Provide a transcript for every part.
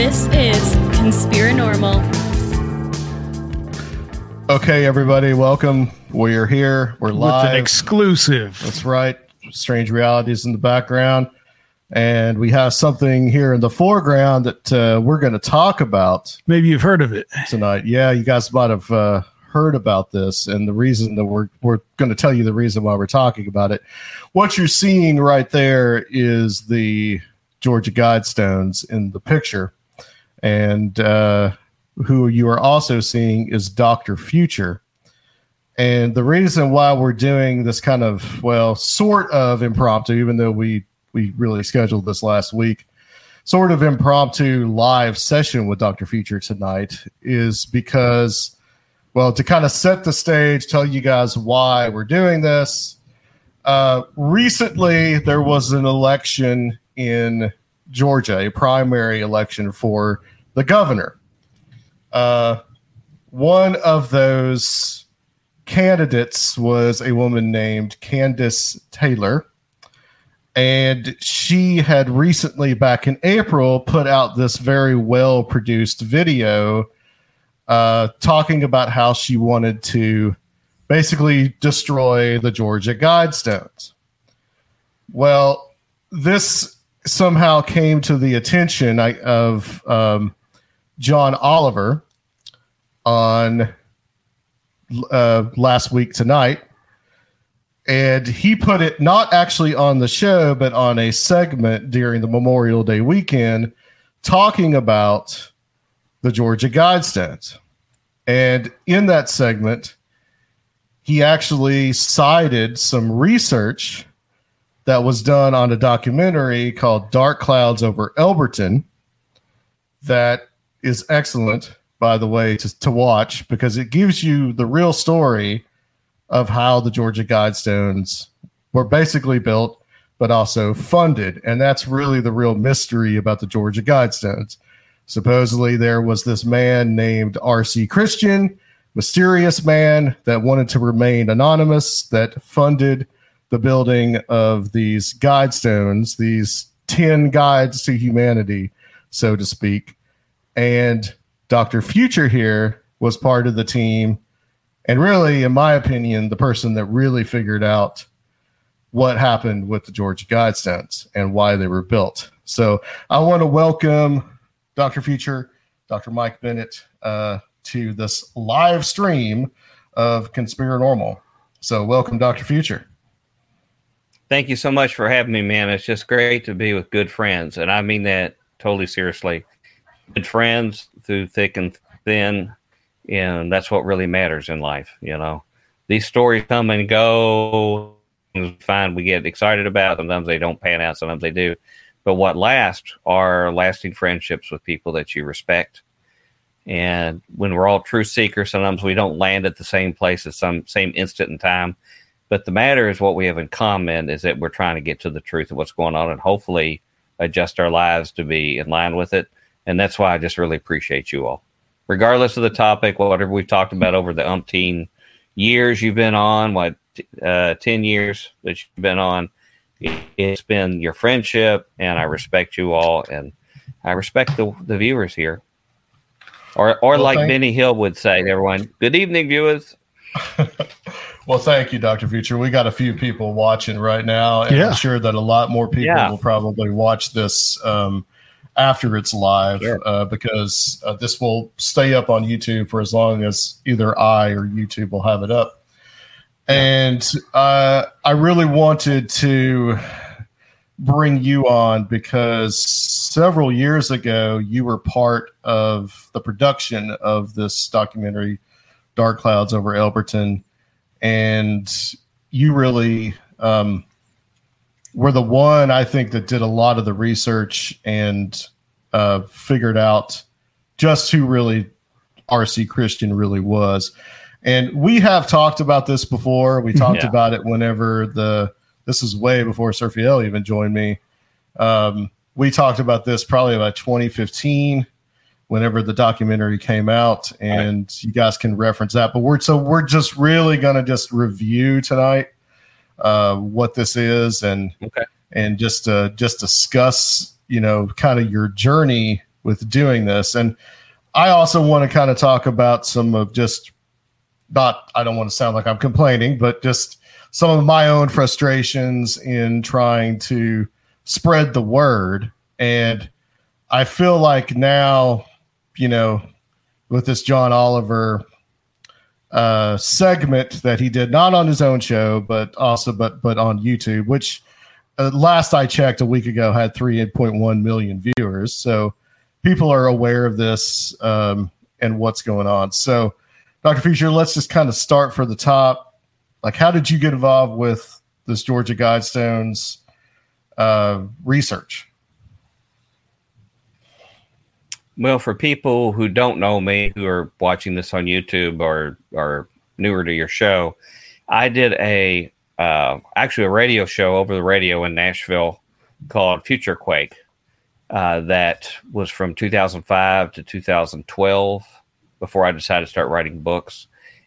This is Conspiranormal. Okay, everybody, welcome. We're here. We're live. with live. an exclusive. That's right. Strange realities in the background, and we have something here in the foreground that uh, we're going to talk about Maybe you've heard of it. tonight. Yeah, you guys might have uh, heard about this, and the reason that we're we're going to tell you the reason why we're talking about it. What you're seeing right there is the Georgia Guidestones in the picture, and uh, who you are also seeing is Doctor Future. And the reason why we're doing this kind of well, sort of impromptu, even though we we really scheduled this last week, sort of impromptu live session with Dr. Future tonight is because, well, to kind of set the stage, tell you guys why we're doing this. Uh, recently, there was an election in Georgia, a primary election for the governor. Uh, one of those candidates was a woman named Kandiss Taylor and she had recently back in april put out this very well produced video uh, talking about how she wanted to basically destroy the georgia guidestones well this somehow came to the attention of um, john oliver on uh, last week tonight and he put it not actually on the show, but on a segment during the Memorial Day weekend, talking about the Georgia Guidestones. And in that segment, he actually cited some research that was done on a documentary called Dark Clouds Over Elberton that is excellent, by the way, to, to watch because it gives you the real story of how the Georgia Guidestones were basically built, but also funded. And that's really the real mystery about the Georgia Guidestones. Supposedly, there was this man named R.C. Christian, mysterious man that wanted to remain anonymous, that funded the building of these guidestones, these 10 guides to humanity, so to speak. And Dr. Future here was part of the team and really, in my opinion, the person that really figured out what happened with the Georgia Guidestones and why they were built. So I want to welcome Dr. Future, Dr. Mike Bennett, uh, to this live stream of Conspiranormal. So welcome, Dr. Future. Thank you so much for having me, man. It's just great to be with good friends. And I mean that totally seriously. Good friends through thick and thin. And that's what really matters in life, you know. These stories come and go. Fine, we get excited about. Sometimes they don't pan out. Sometimes they do. But what lasts are lasting friendships with people that you respect. And when we're all true seekers, sometimes we don't land at the same place at some same instant in time. But the matter is what we have in common is that we're trying to get to the truth of what's going on and hopefully adjust our lives to be in line with it. And that's why I just really appreciate you all. Regardless of the topic, whatever we've talked about over the umpteen years you've been on, what, uh, 10 years that you've been on, it's been your friendship, and I respect you all, and I respect the, the viewers here. Or, or Well, like thank- Benny Hill would say, everyone, good evening, viewers. Well, thank you, Dr. Future. We got a few people watching right now, and Yeah. I'm sure that a lot more people Yeah. will probably watch this um, after it's live Sure. uh, because uh, this will stay up on YouTube for as long as either I or YouTube will have it up. And uh, I really wanted to bring you on because several years ago you were part of the production of this documentary, Dark Clouds over Elberton, and you really um, were the one I think that did a lot of the research and uh, figured out just who really RC Christian really was. And we have talked about this before. We talked Yeah. about it whenever the this is way before Surfiel even joined me. Um, we talked about this probably about 2015, whenever the documentary came out, and you guys can reference that. But we're so we're just really gonna just review tonight uh, what this is and Okay. and just uh, just discuss you know kind of your journey with doing this and i also want to kind of talk about some of just not i don't want to sound like i'm complaining but just some of my own frustrations in trying to spread the word and i feel like now you know with this john oliver uh segment that he did not on his own show but also but but on youtube which uh, last I checked a week ago had 3.1 million viewers. So people are aware of this um, and what's going on. So, Dr. Future, let's just kind of start for the top. Like, how did you get involved with this Georgia Guidestones uh, research? Well, for people who don't know me, who are watching this on YouTube or are newer to your show, I did a uh, actually a radio show over the radio in Nashville called Future Quake. Uh, that was from 2005 to 2012 before I decided to start writing books.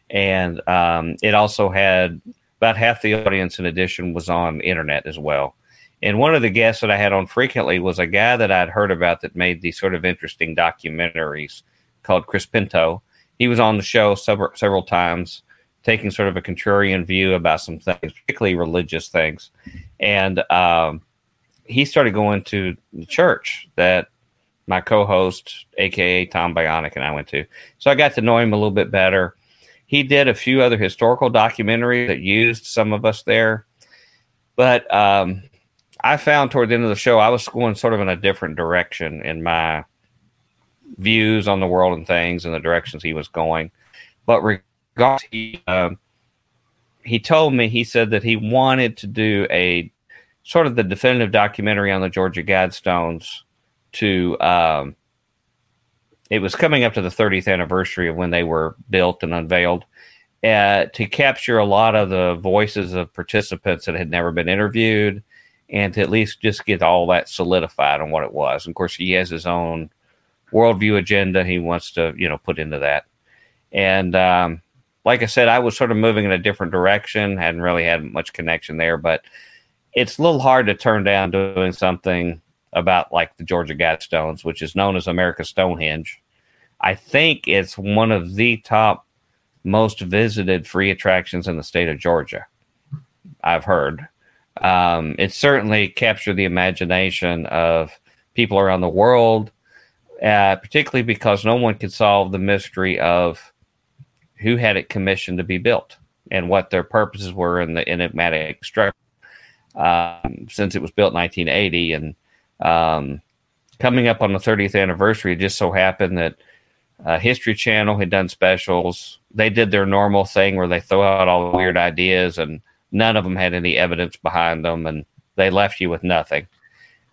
And um, it also had about half the audience, in addition, was on internet as well. And one of the guests that I had on frequently was a guy that I'd heard about that made these sort of interesting documentaries called Chris Pinto. He was on the show several, several times, taking sort of a contrarian view about some things, particularly religious things. And um, he started going to the church that my co-host, aka Tom Bionic, and I went to. So I got to know him a little bit better. He did a few other historical documentaries that used some of us there, but um, I found toward the end of the show I was going sort of in a different direction in my views on the world and things and the directions he was going. But regardless, he um, he told me he said that he wanted to do a sort of the definitive documentary on the Georgia Guidestones to um, it was coming up to the 30th anniversary of when they were built and unveiled uh, to capture a lot of the voices of participants that had never been interviewed and to at least just get all that solidified on what it was. And of course, he has his own worldview agenda he wants to, you know, put into that. And um, like I said, I was sort of moving in a different direction, hadn't really had much connection there, but it's a little hard to turn down doing something about like the Georgia Guidestones, which is known as America's Stonehenge. I think it's one of the top most visited free attractions in the state of Georgia. I've heard. Um, it certainly captured the imagination of people around the world, uh, particularly because no one could solve the mystery of who had it commissioned to be built and what their purposes were in the enigmatic structure. Um, since it was built in 1980 and um, coming up on the 30th anniversary, it just so happened that uh, History Channel had done specials. They did their normal thing where they throw out all the weird ideas, and none of them had any evidence behind them, and they left you with nothing.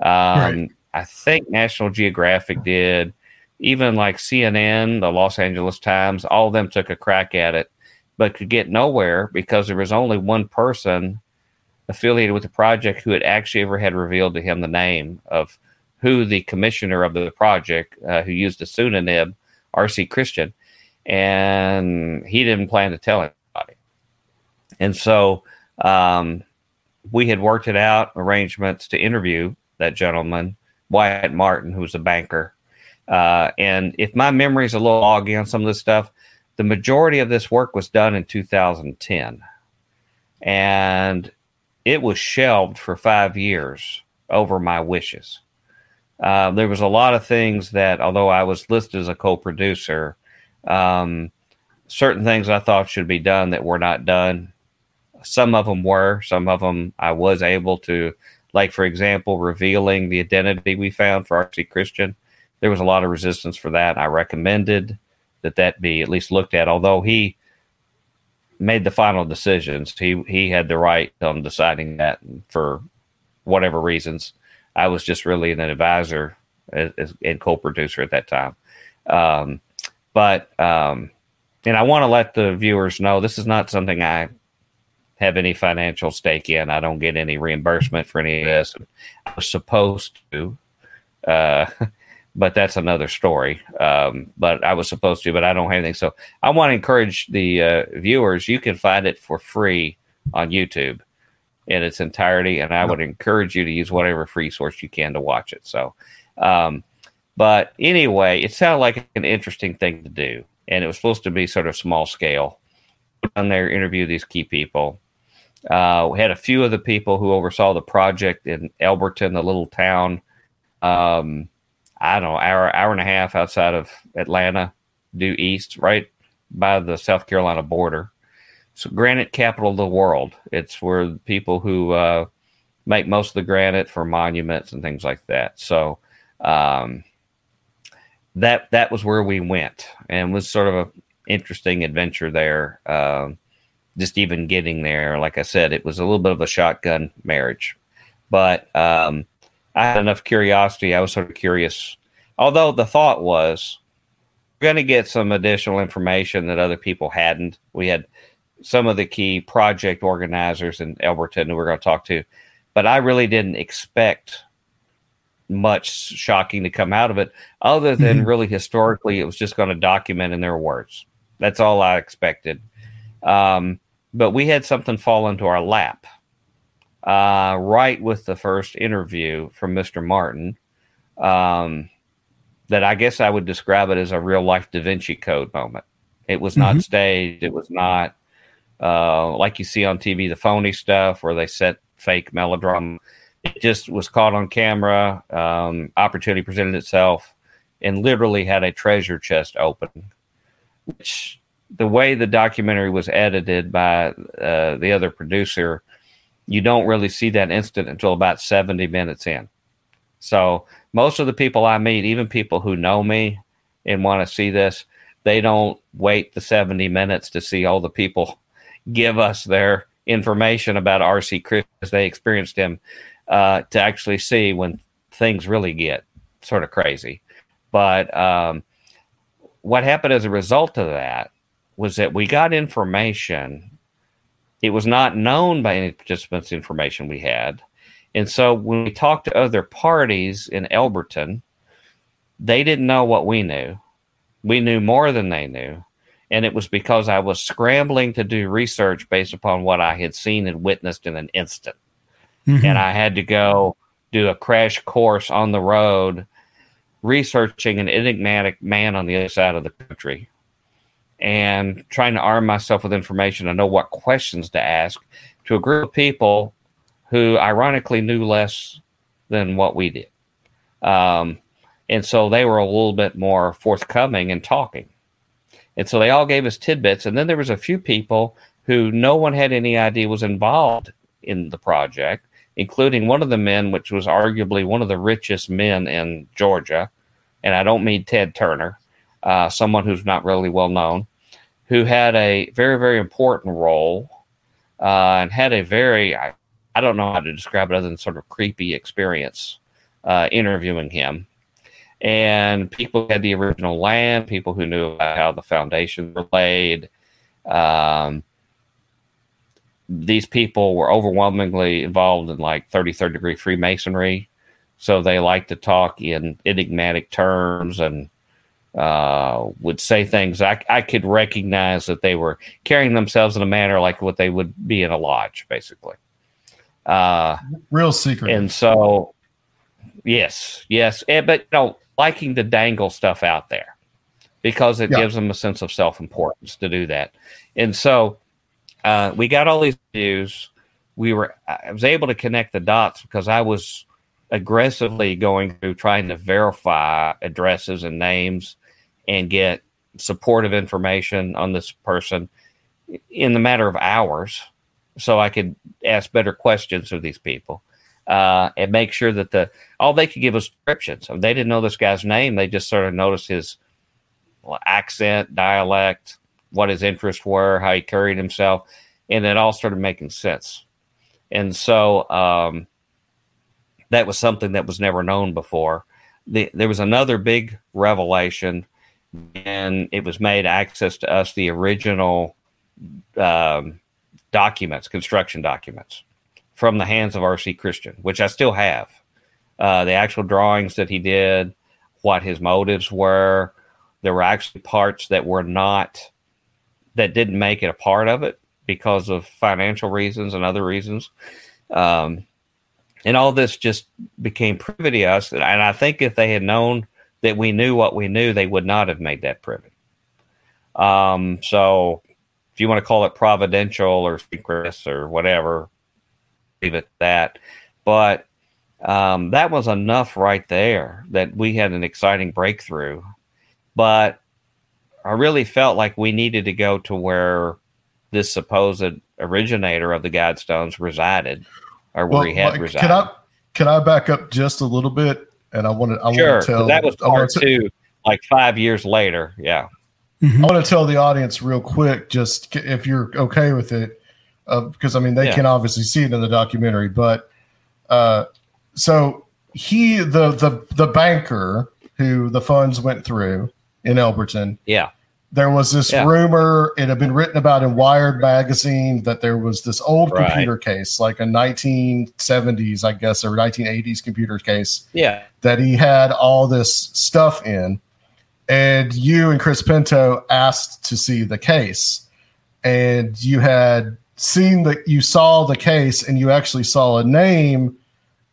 Um, Right. I think National Geographic did, even like CNN, the Los Angeles Times, all of them took a crack at it, but could get nowhere because there was only one person affiliated with the project who had actually ever had revealed to him the name of who the commissioner of the project, uh, who used a pseudonym, R.C. Christian, and he didn't plan to tell anybody. And so um, we had worked it out, arrangements to interview that gentleman, Wyatt Martin, who was a banker. Uh, and if my memory is a little foggy on some of this stuff, the majority of this work was done in 2010. And it was shelved for five years over my wishes. Uh, there was a lot of things that, although I was listed as a co-producer, um, certain things I thought should be done that were not done. Some of them were, some of them I was able to, like for example, revealing the identity we found for R.C. Christian. There was a lot of resistance for that. I recommended that that be at least looked at, although he made the final decisions. He he had the right on deciding that for whatever reasons. I was just really an advisor and co-producer at that time. Um, but um, and I want to let the viewers know this is not something I have any financial stake in. I don't get any reimbursement for any of this. I was supposed to, uh, but that's another story. Um, but I was supposed to, but I don't have anything. So I want to encourage the uh, viewers. You can find it for free on YouTube in its entirety, and I would encourage you to use whatever free source you can to watch it. So, um, but anyway, it sounded like an interesting thing to do, and it was supposed to be sort of small scale. On there, interview these key people. Uh, we had a few of the people who oversaw the project in Elberton, the little town. Um, I don't know, hour hour and a half outside of Atlanta, due east, right by the South Carolina border. So granite capital of the world. It's where people who uh, make most of the granite for monuments and things like that. So um, that that was where we went, and was sort of a interesting adventure there. Um, just even getting there, like I said, it was a little bit of a shotgun marriage, but um, I had enough curiosity. I was sort of curious, although the thought was we're going to get some additional information that other people hadn't. We had some of the key project organizers in Elberton who we're going to talk to, but I really didn't expect much shocking to come out of it, other than mm-hmm. really historically, it was just going to document in their words. That's all I expected. Um, but we had something fall into our lap uh, right with the first interview from Mr. Martin. Um, that I guess I would describe it as a real life Da Vinci Code moment. It was not mm-hmm. staged. It was not uh, like you see on TV, the phony stuff where they set fake melodrama. It just was caught on camera. Um, opportunity presented itself, and literally had a treasure chest open, which the way the documentary was edited by uh, the other producer, you don't really see that instant until about 70 minutes in. So most of the people I meet, even people who know me and want to see this, they don't wait the 70 minutes to see all the people give us their information about RC Chris as they experienced him uh, to actually see when things really get sort of crazy. But um, what happened as a result of that was that we got information. It was not known by any participants information we had. And so when we talked to other parties in Elberton, they didn't know what we knew. We knew more than they knew. And it was because I was scrambling to do research based upon what I had seen and witnessed in an instant. Mm-hmm. And I had to go do a crash course on the road researching an enigmatic man on the other side of the country and trying to arm myself with information to know what questions to ask to a group of people who ironically knew less than what we did. Um, and so they were a little bit more forthcoming and talking. And so they all gave us tidbits. And then there was a few people who no one had any idea was involved in the project, including one of the men, which was arguably one of the richest men in Georgia. And I don't mean Ted Turner, uh, someone who's not really well known who had a very, very important role uh, and had a very, I, I, don't know how to describe it other than sort of creepy experience uh, interviewing him. And people had the original land, people who knew about how the foundations were laid. Um, these people were overwhelmingly involved in like 33rd degree Freemasonry. So they like to talk in enigmatic terms and uh, would say things I, I could recognize that they were carrying themselves in a manner like what they would be in a lodge, basically. Uh, Real secret. And so, yes, yes, and, but you know, liking to dangle stuff out there because it yeah. gives them a sense of self importance to do that. And so, uh, we got all these views. We were, I was able to connect the dots because I was aggressively going through trying to verify addresses and names and get supportive information on this person in the matter of hours. so I could ask better questions of these people uh, and make sure that the all they could give was descriptions. I mean, they didn't know this guy's name; they just sort of noticed his accent, dialect, what his interests were, how he carried himself, and it all started making sense. And so um, that was something that was never known before. The, there was another big revelation, and it was made access to us the original um, documents, construction documents from the hands of R.C. Christian, which I still have. Uh, the actual drawings that he did, what his motives were. There were actually parts that were not, that didn't make it a part of it because of financial reasons and other reasons. Um, and all this just became privy to us. And I think if they had known that we knew what we knew, they would not have made that privy. Um, so if you want to call it providential or synchronous or whatever, leave it that. But um, that was enough right there that we had an exciting breakthrough. But I really felt like we needed to go to where this supposed originator of the Guidestones resided, or where well, he had resided. Can I can I back up just a little bit? And I want to I sure, want to tell that was part two, like five years later. Yeah, mm-hmm. I want to tell the audience real quick, just if you're okay with it, uh, because I mean they yeah. can obviously see it in the documentary, but uh, so he the the the banker who the funds went through in Elberton, yeah there was this yeah. rumor it had been written about in wired magazine that there was this old right. computer case like a 1970s i guess or 1980s computer case yeah that he had all this stuff in and you and chris pinto asked to see the case and you had seen that you saw the case and you actually saw a name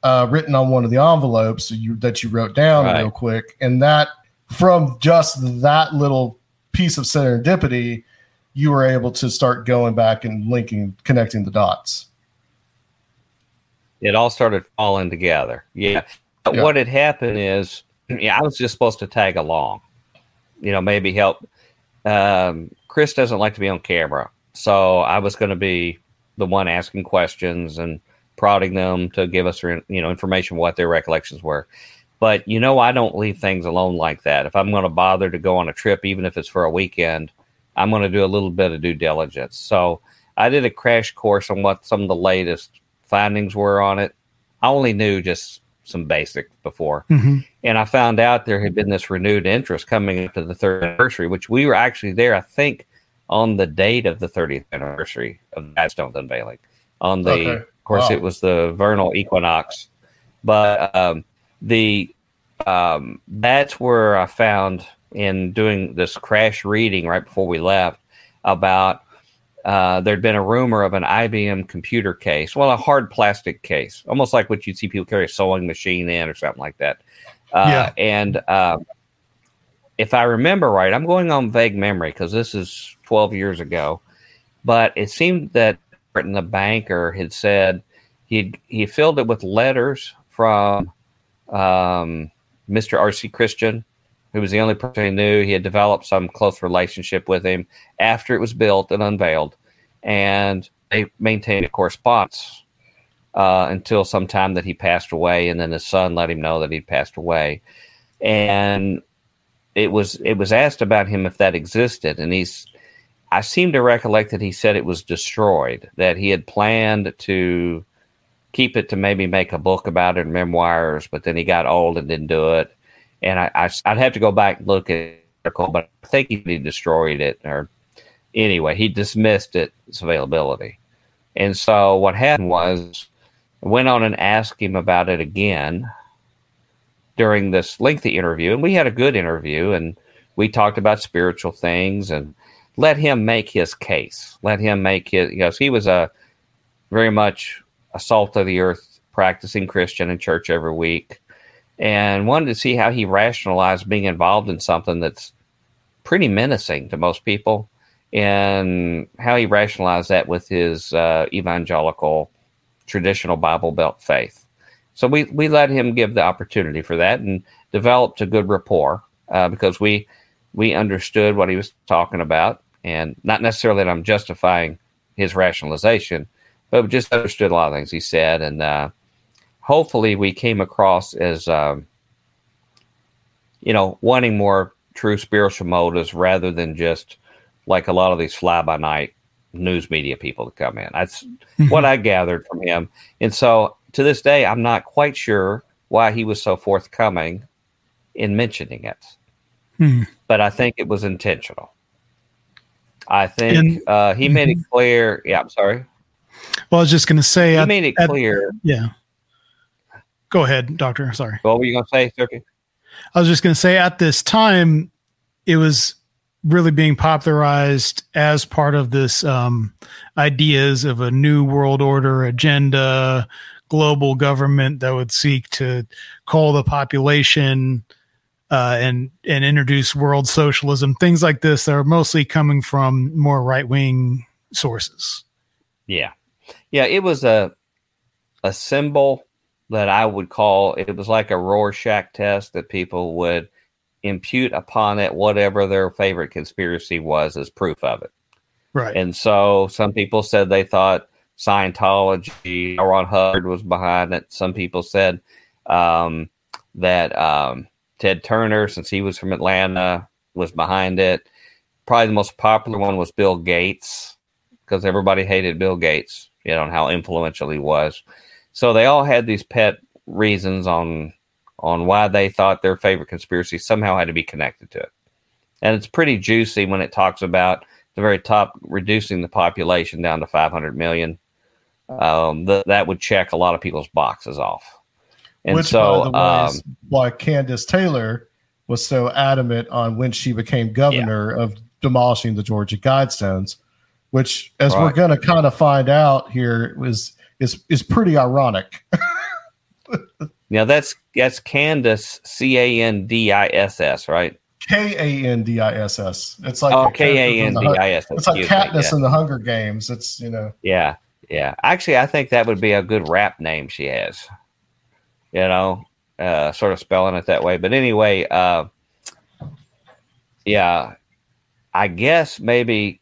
uh, written on one of the envelopes you, that you wrote down right. real quick and that from just that little piece of serendipity, you were able to start going back and linking, connecting the dots. It all started falling together. Yeah. yeah. What had happened is, yeah, I was just supposed to tag along, you know, maybe help. Um, Chris doesn't like to be on camera. So I was going to be the one asking questions and prodding them to give us, you know, information what their recollections were. But you know, I don't leave things alone like that. If I'm going to bother to go on a trip, even if it's for a weekend, I'm going to do a little bit of due diligence. So I did a crash course on what some of the latest findings were on it. I only knew just some basic before. Mm-hmm. And I found out there had been this renewed interest coming up to the third anniversary, which we were actually there, I think, on the date of the 30th anniversary of the Guidestones unveiling. On the, okay. of course, wow. it was the vernal equinox. But um, the um, that's where I found in doing this crash reading right before we left about uh, there'd been a rumor of an IBM computer case, well, a hard plastic case, almost like what you'd see people carry a sewing machine in or something like that. Uh, yeah. And uh, if I remember right, I'm going on vague memory because this is 12 years ago, but it seemed that the banker had said he he filled it with letters from um, Mr. R.C. Christian, who was the only person he knew. He had developed some close relationship with him after it was built and unveiled, and they maintained a correspondence uh, until some time that he passed away, and then his son let him know that he'd passed away, and it was it was asked about him if that existed, and he's. I seem to recollect that he said it was destroyed, that he had planned to keep it to maybe make a book about it, memoirs, but then he got old and didn't do it. And I, I would have to go back and look at article, but I think he destroyed it or anyway, he dismissed it, its availability. And so what happened was I went on and asked him about it again during this lengthy interview. And we had a good interview and we talked about spiritual things and let him make his case. Let him make his, because he was a very much a salt of the earth practicing Christian in church every week and wanted to see how he rationalized being involved in something that's pretty menacing to most people and how he rationalized that with his uh, evangelical traditional Bible Belt faith. So we, we let him give the opportunity for that and developed a good rapport uh, because we we understood what he was talking about and not necessarily that I'm justifying his rationalization, but we just understood a lot of things he said, and uh, hopefully we came across as um, you know wanting more true spiritual motives rather than just like a lot of these fly by night news media people to come in. That's Mhm. what I gathered from him. And so to this day, I'm not quite sure why he was so forthcoming in mentioning it. Hmm. But I think it was intentional. I think And- uh, he made it clear. Yeah, I'm sorry. Well, I was just going to say, He at- made it at- clear. yeah. Go ahead, doctor. Sorry. What were you going to say, Turkey? I was just going to say at this time, it was really being popularized as part of this um, ideas of a new world order agenda, global government that would seek to call the population uh, and and introduce world socialism, things like this that are mostly coming from more right wing sources. Yeah, yeah. It was a a symbol that I would call. It was like a Rorschach test that people would impute upon it whatever their favorite conspiracy was as proof of it. Right. And so some people said they thought Scientology, Ron Hubbard was behind it. Some people said um, that um, Ted Turner, since he was from Atlanta, was behind it. Probably the most popular one was Bill Gates because everybody hated Bill Gates, you know, and how influential he was. So they all had these pet reasons on on why they thought their favorite conspiracy somehow had to be connected to it. And it's pretty juicy when it talks about the very top reducing the population down to 500 million. Um, th- that would check a lot of people's boxes off. And Which, so, by um, is why Kandiss Taylor was so adamant on when she became governor of demolishing the Georgia Guidestones, which, as we're going to kind of find out here, was is is pretty ironic. now that's that's Kandiss C A N D I S S, right? K A N D I S S. It's like Oh, K A N D I S S. It's like Katniss in the Hunger Games. It's you know Yeah, yeah. Actually, I think that would be a good rap name she has. You know, uh, sort of spelling it that way. But anyway, uh, yeah, I guess maybe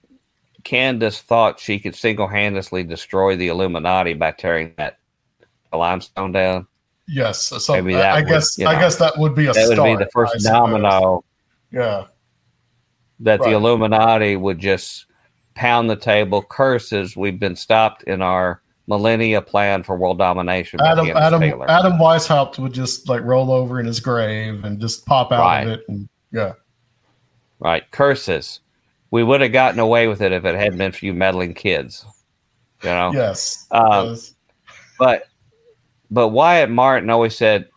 Kandiss thought she could single handedly destroy the Illuminati by tearing that limestone down. yes. So Maybe I, that I would, guess you I guess that would be a That would be the first domino Yeah. that Right. the Illuminati would just pound the table, curses. We've been stopped in our millennia plan for world domination. Adam Adam Taylor. Adam Weishaupt would just like roll over in his grave and just pop out Right. of it and yeah. right? Curses. We would have gotten away with it if it hadn't been for you meddling kids. You know? Yes. Um, Yes. But but Wyatt Martin always said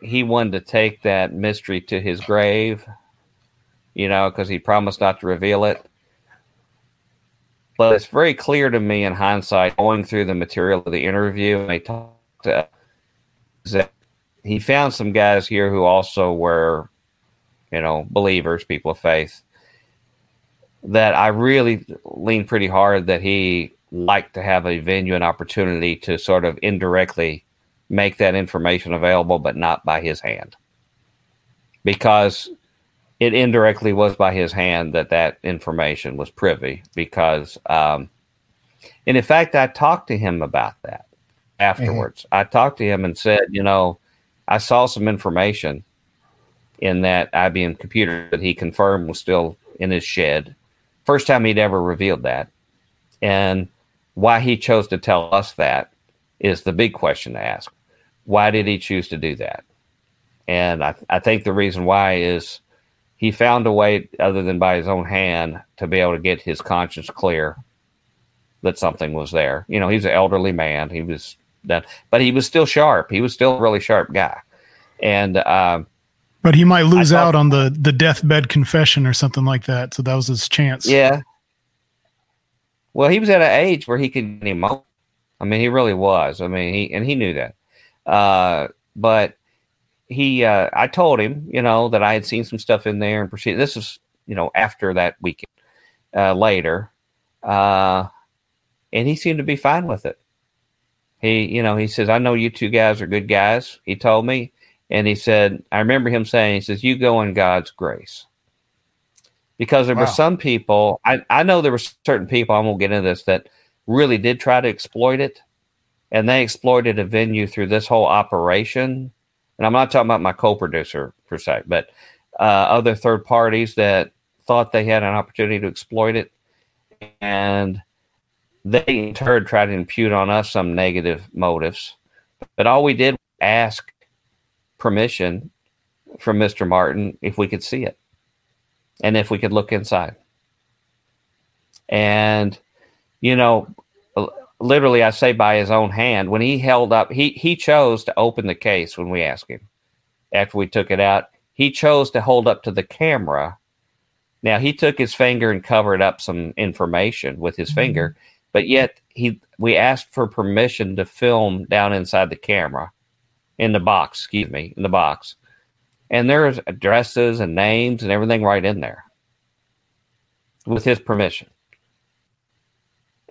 he wanted to take that mystery to his grave, you know, because he promised not to reveal it. But it's very clear to me in hindsight, going through the material of the interview, and they talked to that he found some guys here who also were, you know, believers, people of faith. That I really lean pretty hard that he liked to have a venue and opportunity to sort of indirectly make that information available, but not by his hand, because it indirectly was by his hand that that information was privy. Because, um, and in fact, I talked to him about that afterwards. I talked to him and said, you know, I saw some information in that IBM computer that he confirmed was still in his shed. First time he'd ever revealed that. And why he chose to tell us that is the big question to ask. Why did he choose to do that? And I, I think the reason why is he found a way, other than by his own hand, to be able to get his conscience clear that something was there. You know, he's an elderly man. He was that, but he was still sharp. He was still a really sharp guy. And um, But he might lose thought- out on the the deathbed confession or something like that. So that was his chance. Yeah. Well, he was at an age where he could. I mean, he really was. I mean, he and he knew that. Uh, but he, uh, I told him, you know, that I had seen some stuff in there and proceed. This is, you know, after that weekend, uh, later, uh, and he seemed to be fine with it. He, you know, he says, "I know you two guys are good guys." He told me, and he said, "I remember him saying, he says, you go in God's grace." because there Wow. were some people I, I know there were certain people i won't get into this that really did try to exploit it, and they exploited a venue through this whole operation. And I'm not talking about my co-producer per se, but uh, other third parties that thought they had an opportunity to exploit it, and they in turn tried to impute on us some negative motives. But all we did was ask permission from Mr. Martin if we could see it and if we could look inside. And, you know, literally, I say by his own hand, when he held up, he, he chose to open the case when we asked him after we took it out. He chose to hold up to the camera. Now, he took his finger and covered up some information with his mm-hmm. finger, but yet he we asked for permission to film down inside the camera in the box, excuse me, in the box. And there's addresses and names and everything right in there with his permission.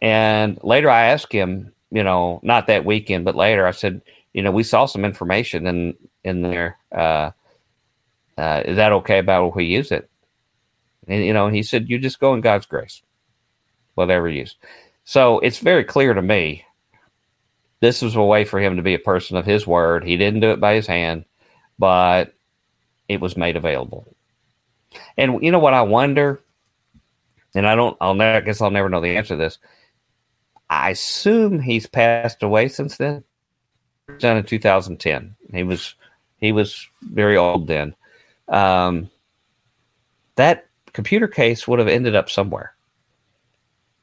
And later I asked him, you know, not that weekend, but later I said, you know, we saw some information in in there. Uh, uh, is that okay about if we use it? And you know, he said, you just go in God's grace, whatever you use. So it's very clear to me. This was a way for him to be a person of his word. He didn't do it by his hand, but it was made available. And you know what I wonder, and I don't. I'll never. I guess I'll never know the answer to this I assume he's passed away since then. Done in 2010. He was he was very old then. Um, that computer case would have ended up somewhere.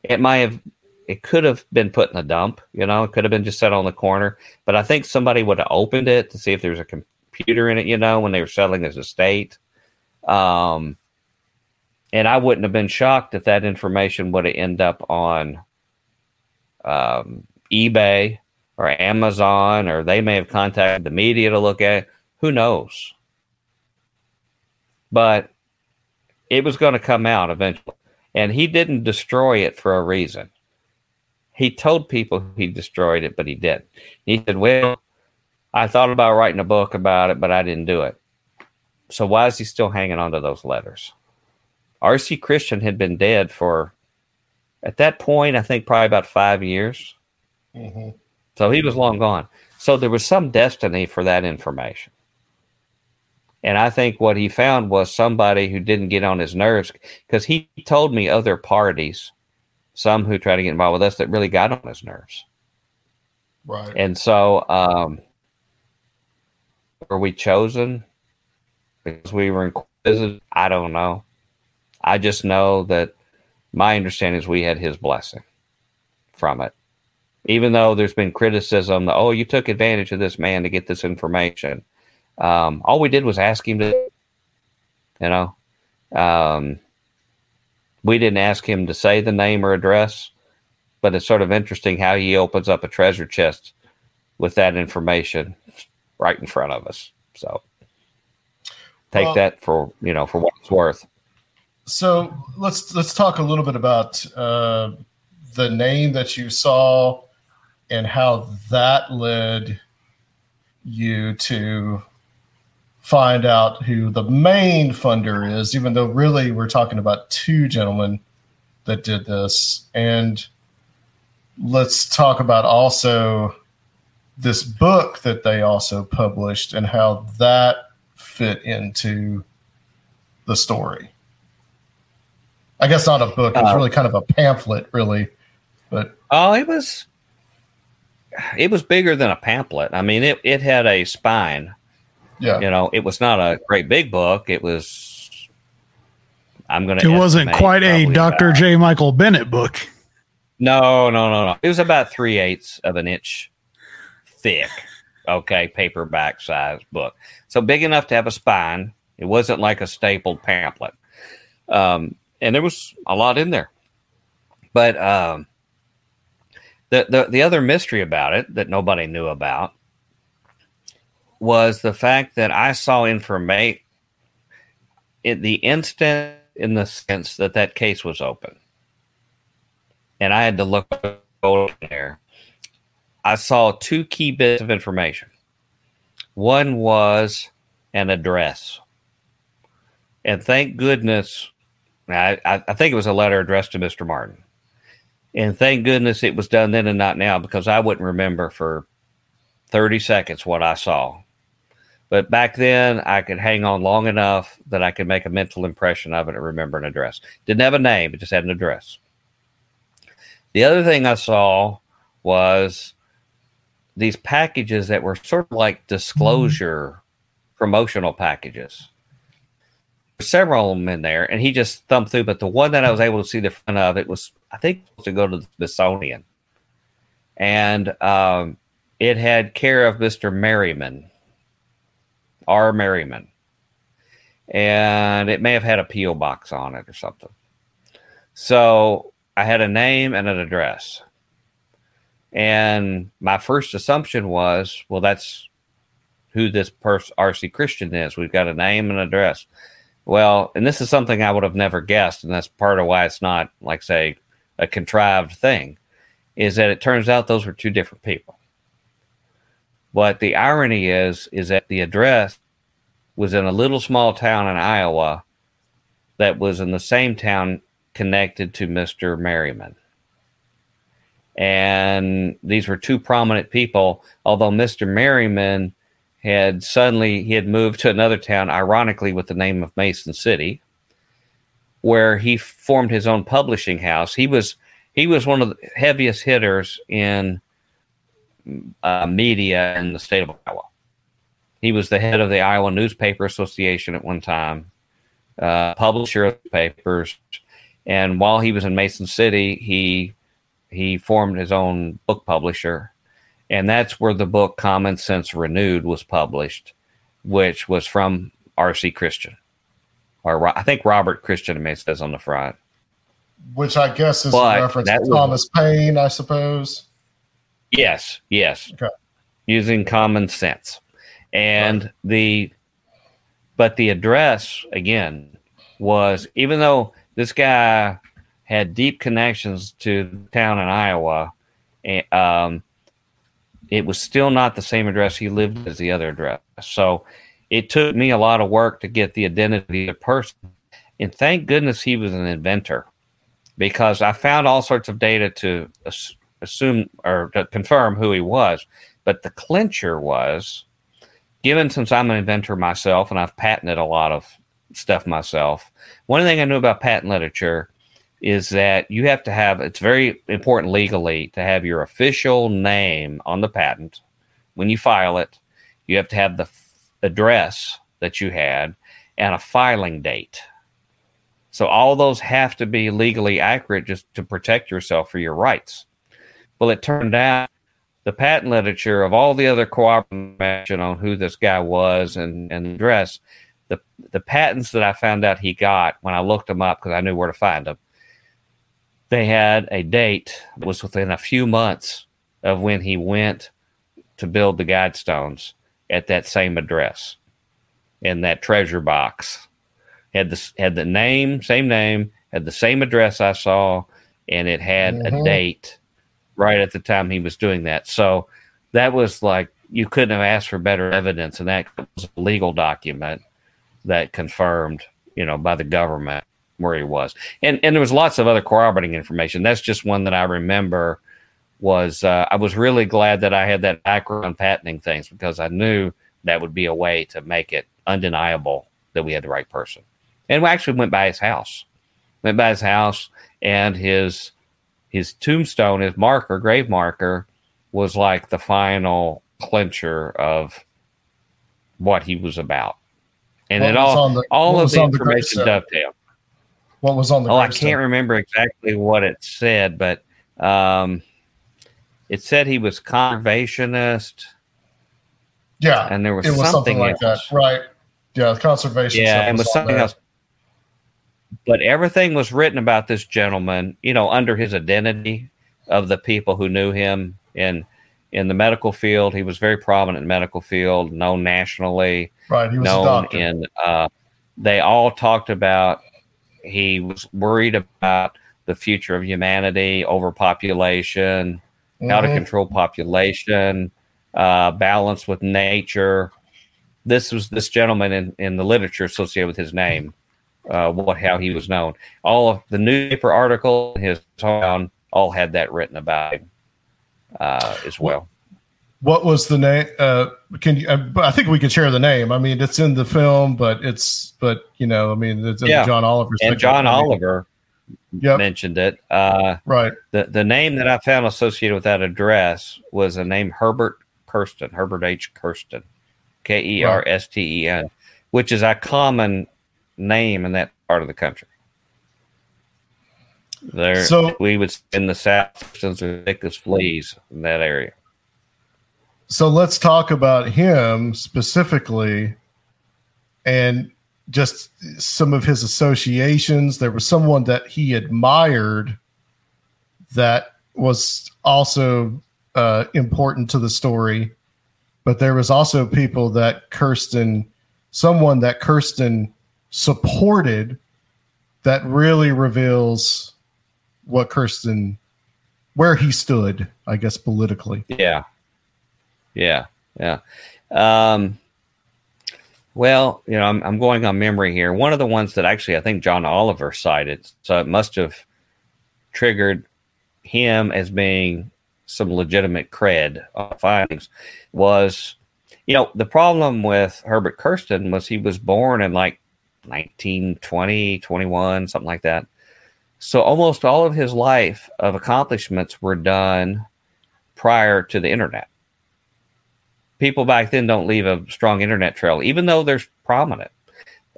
It might have it could have been put in a dump, you know, it could have been just set on the corner. But I think somebody would have opened it to see if there was a computer in it, you know, when they were settling his estate. Um, and I wouldn't have been shocked if that information would have ended up on um, eBay or Amazon, or they may have contacted the media to look at it. Who knows? But it was going to come out eventually. And he didn't destroy it for a reason. He told people he destroyed it, but he didn't. He said, Well, I thought about writing a book about it, but I didn't do it. So why is he still hanging on to those letters? R.C. Christian had been dead for at that point, I think probably about five years. Mm-hmm. So he was long gone. So there was some destiny for that information. And I think what he found was somebody who didn't get on his nerves because he told me other parties, some who try to get involved with us, that really got on his nerves. Right. And so, um, were we chosen because we were inquisitive? I don't know. I just know that my understanding is we had his blessing from it. Even though there's been criticism, that, oh, you took advantage of this man to get this information. Um, all we did was ask him to, you know, um, we didn't ask him to say the name or address, but it's sort of interesting how he opens up a treasure chest with that information right in front of us. So take well, that for you know for what it's worth. So let's let's talk a little bit about uh, the name that you saw and how that led you to find out who the main funder is, even though really we're talking about two gentlemen that did this. And let's talk about also this book that they also published and how that fit into the story. I guess not a book. It was uh, really kind of a pamphlet, really. But oh, it was it was bigger than a pamphlet. I mean, it it had a spine. Yeah, you know, it was not a great big book. It was. I'm gonna. It wasn't quite a Dr. J. Michael Bennett book. No, no, no, no. It was about three eighths of an inch thick. Okay, paperback size book. So big enough to have a spine. It wasn't like a stapled pamphlet. Um, and there was a lot in there. But um, the, the the other mystery about it that nobody knew about was the fact that I saw information in the instant in the sense that that case was open, and I had to look there. I saw two key bits of information. One was an address, and thank goodness I, I, think it was a letter addressed to Mr. Martin. And thank goodness it was done then and not now because I wouldn't remember for 30 seconds what I saw. But back then, I could hang on long enough that I could make a mental impression of it and remember an address. Didn't have a name, it just had an address. The other thing I saw was these packages that were sort of like disclosure promotional packages. Several of them in there, and he just thumbed through. But the one that I was able to see the front of it was, I think, to go to the Smithsonian, and um, it had care of Mister Merriman, R. Merriman, and it may have had a PO box on it or something. So I had a name and an address. And my first assumption was, well, that's who this person RC Christian is. We've got a name and address. Well, and this is something I would have never guessed, and that's part of why it's not like say a contrived thing, is that it turns out those were two different people. But the irony is, is that the address was in a little small town in Iowa that was in the same town connected to Mr. Merriman and these were two prominent people. Although Mr. Merriman had suddenly he had moved to another town, ironically with the name of Mason City, where he formed his own publishing house. He was he was one of the heaviest hitters in uh, media in the state of Iowa. He was the head of the Iowa Newspaper Association at one time, uh, publisher of papers, and while he was in Mason City, he he formed his own book publisher, and that's where the book Common Sense Renewed was published, which was from R.C. Christian, or I think Robert Christian it says on the front. Which I guess is but a reference to Thomas Paine, I suppose. Yes, yes. Okay. Using common sense. And right. the but the address again was even though this guy had deep connections to the town in Iowa. And, um, it was still not the same address he lived as the other address. So it took me a lot of work to get the identity of the person. And thank goodness he was an inventor because I found all sorts of data to assume or to confirm who he was. But the clincher was given since I'm an inventor myself and I've patented a lot of stuff myself. One thing I knew about patent literature is that you have to have it's very important legally to have your official name on the patent when you file it you have to have the f- address that you had and a filing date so all those have to be legally accurate just to protect yourself for your rights well it turned out the patent literature of all the other cooperation on who this guy was and, and the address the the patents that I found out he got when I looked them up because I knew where to find them they had a date that was within a few months of when he went to build the guidestones at that same address in that treasure box had the had the name same name had the same address i saw and it had mm-hmm. a date right at the time he was doing that so that was like you couldn't have asked for better evidence and that was a legal document that confirmed you know by the government where he was. And and there was lots of other corroborating information. That's just one that I remember was uh, I was really glad that I had that background patenting things because I knew that would be a way to make it undeniable that we had the right person. And we actually went by his house. Went by his house and his his tombstone, his marker, grave marker, was like the final clincher of what he was about. And what it all the, all of the information dovetailed. What was on the? Oh, I can't remember exactly what it said, but um, it said he was conservationist. Yeah, and there was, was something, something, like else. that, right? Yeah, conservation. Yeah, and was something else. But everything was written about this gentleman, you know, under his identity of the people who knew him in in the medical field. He was very prominent in medical field, known nationally. Right, he was known in. Uh, they all talked about he was worried about the future of humanity, overpopulation, mm-hmm. how to control population, uh, balance with nature. This was this gentleman in, in the literature associated with his name, uh, what how he was known. All of the newspaper article, his town, all had that written about him uh, as well. What was the name? Uh, can you? Uh, I think we could share the name. I mean, it's in the film, but it's but you know, I mean, it's in Yeah. John Oliver. And John Oliver Yep. mentioned it. Uh, Right. the the name that I found associated with that address was a name Herbert Kersten, Herbert H. Kersten, K E R S T E N, which is a common name in that part of the country. There, So- we would in the south since are thick as fleas in that area. So let's talk about him specifically and just some of his associations. There was someone that he admired that was also uh, important to the story, but there was also people that Kersten, someone that Kersten supported that really reveals what Kersten, where he stood, I guess, politically. Yeah. Yeah. Yeah. Um, well, you know, I'm, I'm going on memory here. One of the ones that actually I think John Oliver cited, so it must have triggered him as being some legitimate cred on findings, was, you know, the problem with Herbert Kersten was he was born in like 1920, 21, something like that. So almost all of his life of accomplishments were done prior to the internet. People back then don't leave a strong internet trail, even though they're prominent.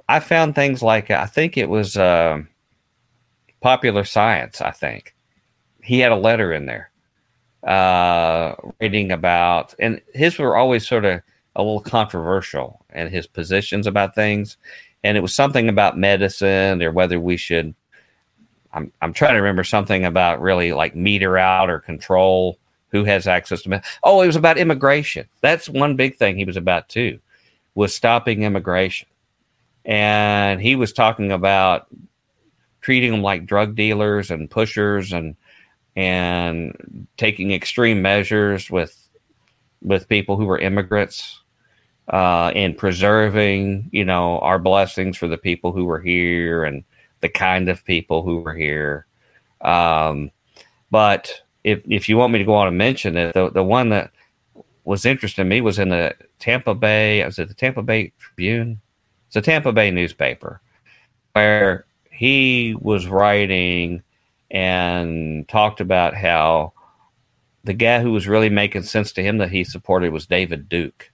I found things like I think it was uh, Popular Science. I think he had a letter in there uh, reading about, and his were always sort of a little controversial and his positions about things. And it was something about medicine or whether we should. I'm I'm trying to remember something about really like meter out or control who has access to. med- Oh, it was about immigration. That's one big thing he was about too, was stopping immigration, and he was talking about treating them like drug dealers and pushers and and taking extreme measures with with people who were immigrants uh, and preserving, you know, our blessings for the people who were here and the kind of people who were here. Um, but if if you want me to go on and mention it, the the one that was interesting to me was in the Tampa Bay. I Was it the Tampa Bay Tribune? It's a Tampa Bay newspaper where he was writing and talked about how the guy who was really making sense to him that he supported was David Duke,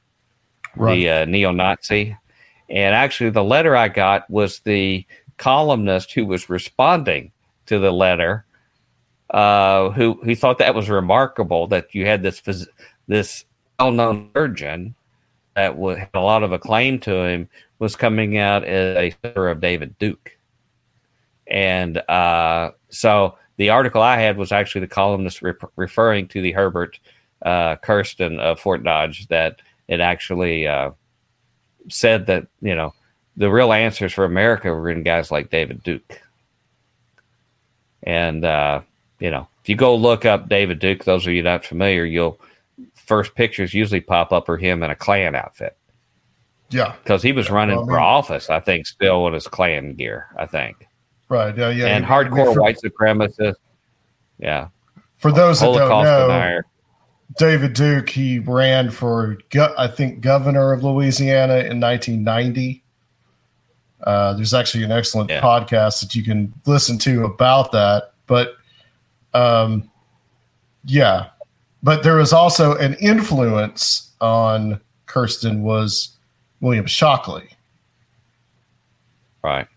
the uh, neo-Nazi. And actually, the letter I got was the columnist who was responding to the letter, uh, who who thought that was remarkable that you had this phys- this well-known surgeon that wa- had a lot of acclaim to him was coming out as a supporter of David Duke. And uh, so the article I had was actually the columnist re- referring to the Herbert uh, Kersten of Fort Dodge that it actually uh, said that, you know, the real answers for America were in guys like David Duke. And, uh, you know, if you go look up David Duke, those of you not familiar, you'll first pictures usually pop up are him in a Klan outfit Yeah. because he was running well, I for mean- office, I think, still with his Klan gear, I think. Right. Yeah. Yeah. and I hardcore for, white supremacists. Yeah. For those that don't know, denier. David Duke, he ran for, I think, governor of Louisiana in 1990. Uh, there's actually an excellent Yeah. podcast that you can listen to about that. But um, yeah, but there was also an influence on Kersten was William Shockley. Right.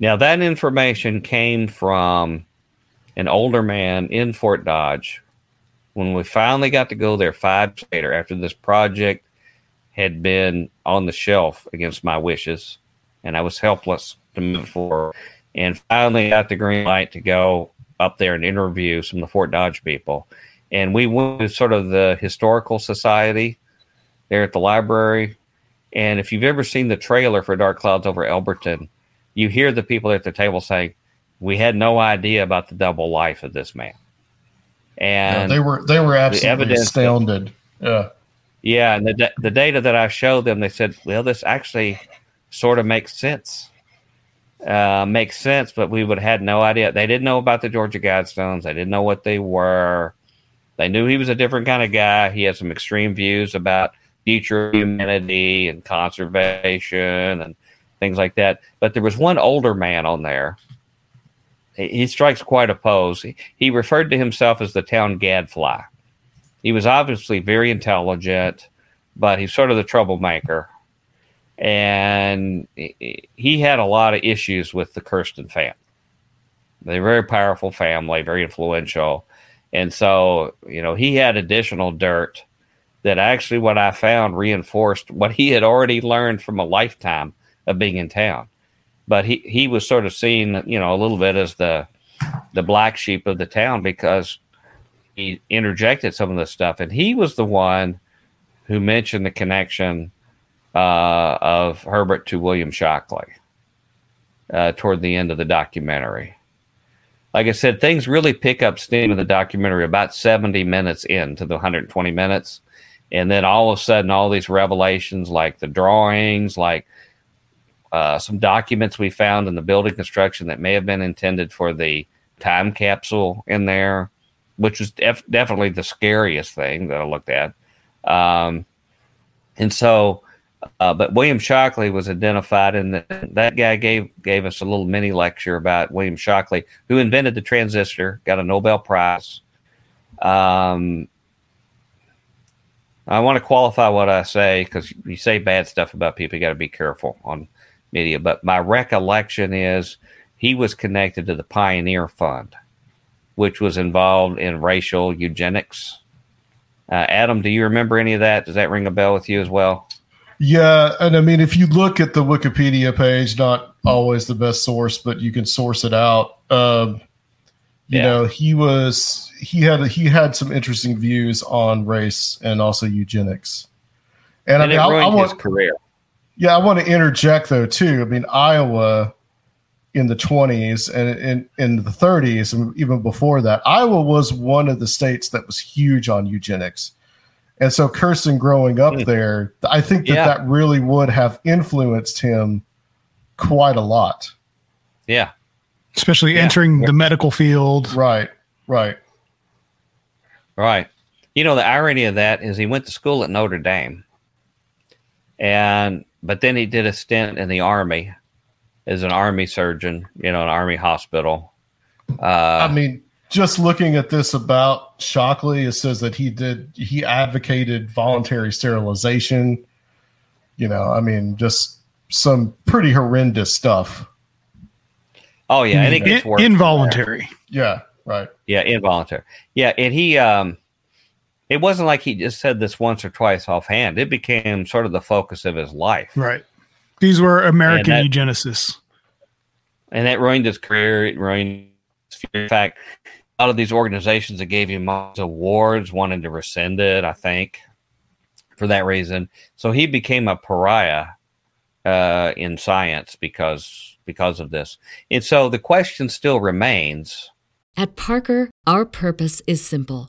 Now that information came from an older man in Fort Dodge. When we finally got to go there five years later, after this project had been on the shelf against my wishes, and I was helpless to move forward, and finally got the green light to go up there and interview some of the Fort Dodge people. And we went to sort of the historical society there at the library. And if you've ever seen the trailer for Dark Clouds over Elberton, you hear the people at the table saying, "We had no idea about the double life of this man." Yeah, they were they were absolutely evidence that- astounded. Yeah. yeah, and the the data that I showed them, they said, "Well, this actually sort of makes sense." uh, makes sense, but we would have had no idea. They didn't know about the Georgia Guidestones. They didn't know what they were. They knew he was a different kind of guy. He had some extreme views about future humanity and conservation and things like that. But there was one older man on there. He, strikes quite a pose. He, he referred to himself as the town gadfly. He was obviously very intelligent, but he's sort of the troublemaker and he had a lot of issues with the Kersten family. They're a very powerful family, very influential, and so you know he had additional dirt that actually what I found reinforced what he had already learned from a lifetime of being in town. But he he was sort of seen you know a little bit as the the black sheep of the town because he interjected some of the stuff, and he was the one who mentioned the connection uh, of Herbert to William Shockley uh, toward the end of the documentary. Like I said, things really pick up steam in the documentary about 70 minutes into the 120 minutes. And then all of a sudden, all these revelations, like the drawings, like uh, some documents we found in the building construction that may have been intended for the time capsule in there, which was def- definitely the scariest thing that I looked at. Um, and so uh, but William Shockley was identified, and that guy gave gave us a little mini lecture about William Shockley, who invented the transistor, got a Nobel Prize. Um, I want to qualify what I say because you say bad stuff about people, you got to be careful on media. But my recollection is he was connected to the Pioneer Fund, which was involved in racial eugenics. Uh, Adam, do you remember any of that? Does that ring a bell with you as well? Yeah, and I mean, if you look at the Wikipedia page, not always the best source, but you can source it out. Um, you yeah. know, he was he had he had some interesting views on race and also eugenics. And, and I mean, I, I want, his career. Yeah, I want to interject though too. I mean, Iowa in the 20s and in, in the 30s and even before that, Iowa was one of the states that was huge on eugenics. And so Kersten growing up hmm. there, I think that yeah. that really would have influenced him quite a lot. Yeah. Especially yeah. entering the medical field. Right. Right. Right. You know, the irony of that is he went to school at Notre Dame. And but then he did a stint in the army as an army surgeon, you know, an army hospital. Uh, I mean, just looking at this about Shockley, it says that he did he advocated voluntary sterilization. You know, I mean, just some pretty horrendous stuff. Oh yeah, and it gets worse. Involuntary. Yeah, right. Yeah, involuntary. Yeah, and he um it wasn't like he just said this once or twice offhand. It became sort of the focus of his life. Right. These were American that, eugenicists. And that ruined his career. It ruined in fact, a lot of these organizations that gave him awards wanted to rescind it, I think, for that reason. So he became a pariah uh, in science because because of this. And so the question still remains. At Parker, our purpose is simple.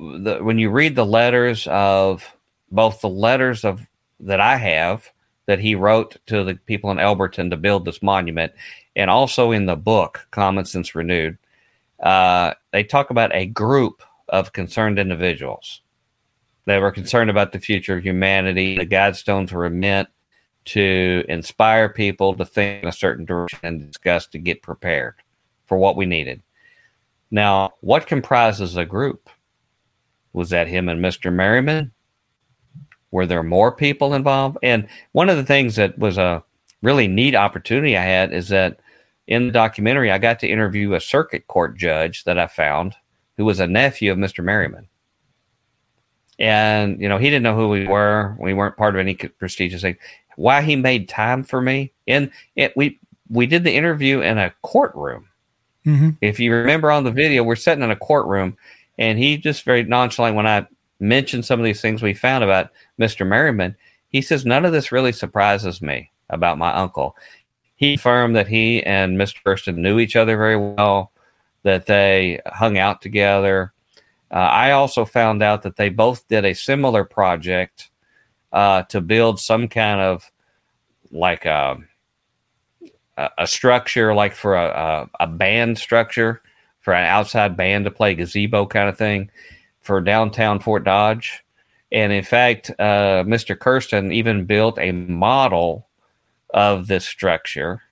the, when you read the letters of both the letters of that I have that he wrote to the people in Elberton to build this monument, and also in the book Common Sense Renewed, uh, they talk about a group of concerned individuals. They were concerned about the future of humanity. The Guidestones were meant to inspire people to think in a certain direction and discuss to get prepared for what we needed. Now, what comprises a group? Was that him and Mr. Merriman? Were there more people involved? And one of the things that was a really neat opportunity I had is that in the documentary, I got to interview a circuit court judge that I found who was a nephew of Mr. Merriman. And, you know, he didn't know who we were. We weren't part of any prestigious thing. Why he made time for me. And it, we, we did the interview in a courtroom. Mhm. If you remember on the video, we're sitting in a courtroom, and he just very nonchalant when I mentioned some of these things we found about Mr. Merriman. He says none of this really surprises me about my uncle. He affirmed that he and Mr. Kersten knew each other very well, that they hung out together. Uh, I also found out that they both did a similar project uh, to build some kind of like a, a, a structure, like for a, a band structure for an outside band to play gazebo kind of thing for downtown Fort Dodge. And in fact, uh, Mr. Kersten even built a model of this structure,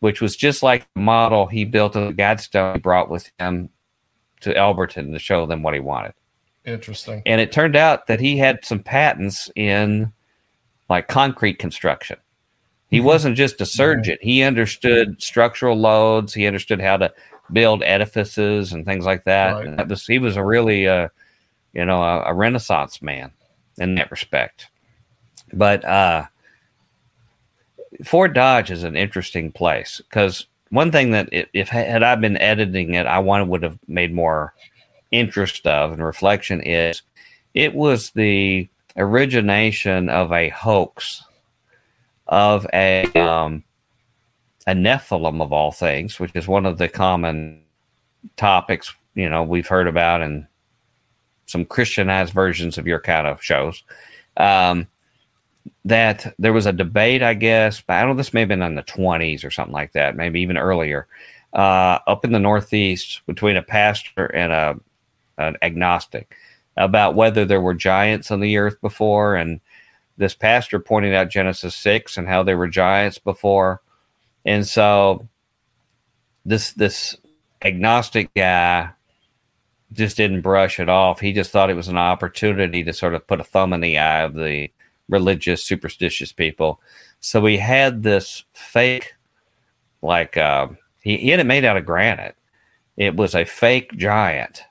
which was just like the model he built of the Guidestone he brought with him to Elberton to show them what he wanted. Interesting. And it turned out that he had some patents in like concrete construction. He wasn't just a surgeon. He understood structural loads. He understood how to build edifices and things like that. Right. That was he was a really uh, you know a, a renaissance man in that respect. But uh, Fort Dodge is an interesting place because one thing that i- if had I been editing it, I wanted would have made more interest of and reflection is it was the origination of a hoax of a um, a Nephilim of all things, which is one of the common topics you know we've heard about in some Christianized versions of your kind of shows. Um, that there was a debate, I guess, I don't know, this may have been in the 20s or something like that, maybe even earlier, uh, up in the Northeast between a pastor and a an agnostic about whether there were giants on the earth before. And this pastor pointed out Genesis 6 and how there were giants before. And so this this agnostic guy just didn't brush it off. He just thought it was an opportunity to sort of put a thumb in the eye of the religious, superstitious people. So he had this fake, like uh, he, he had it made out of granite. It was a fake giant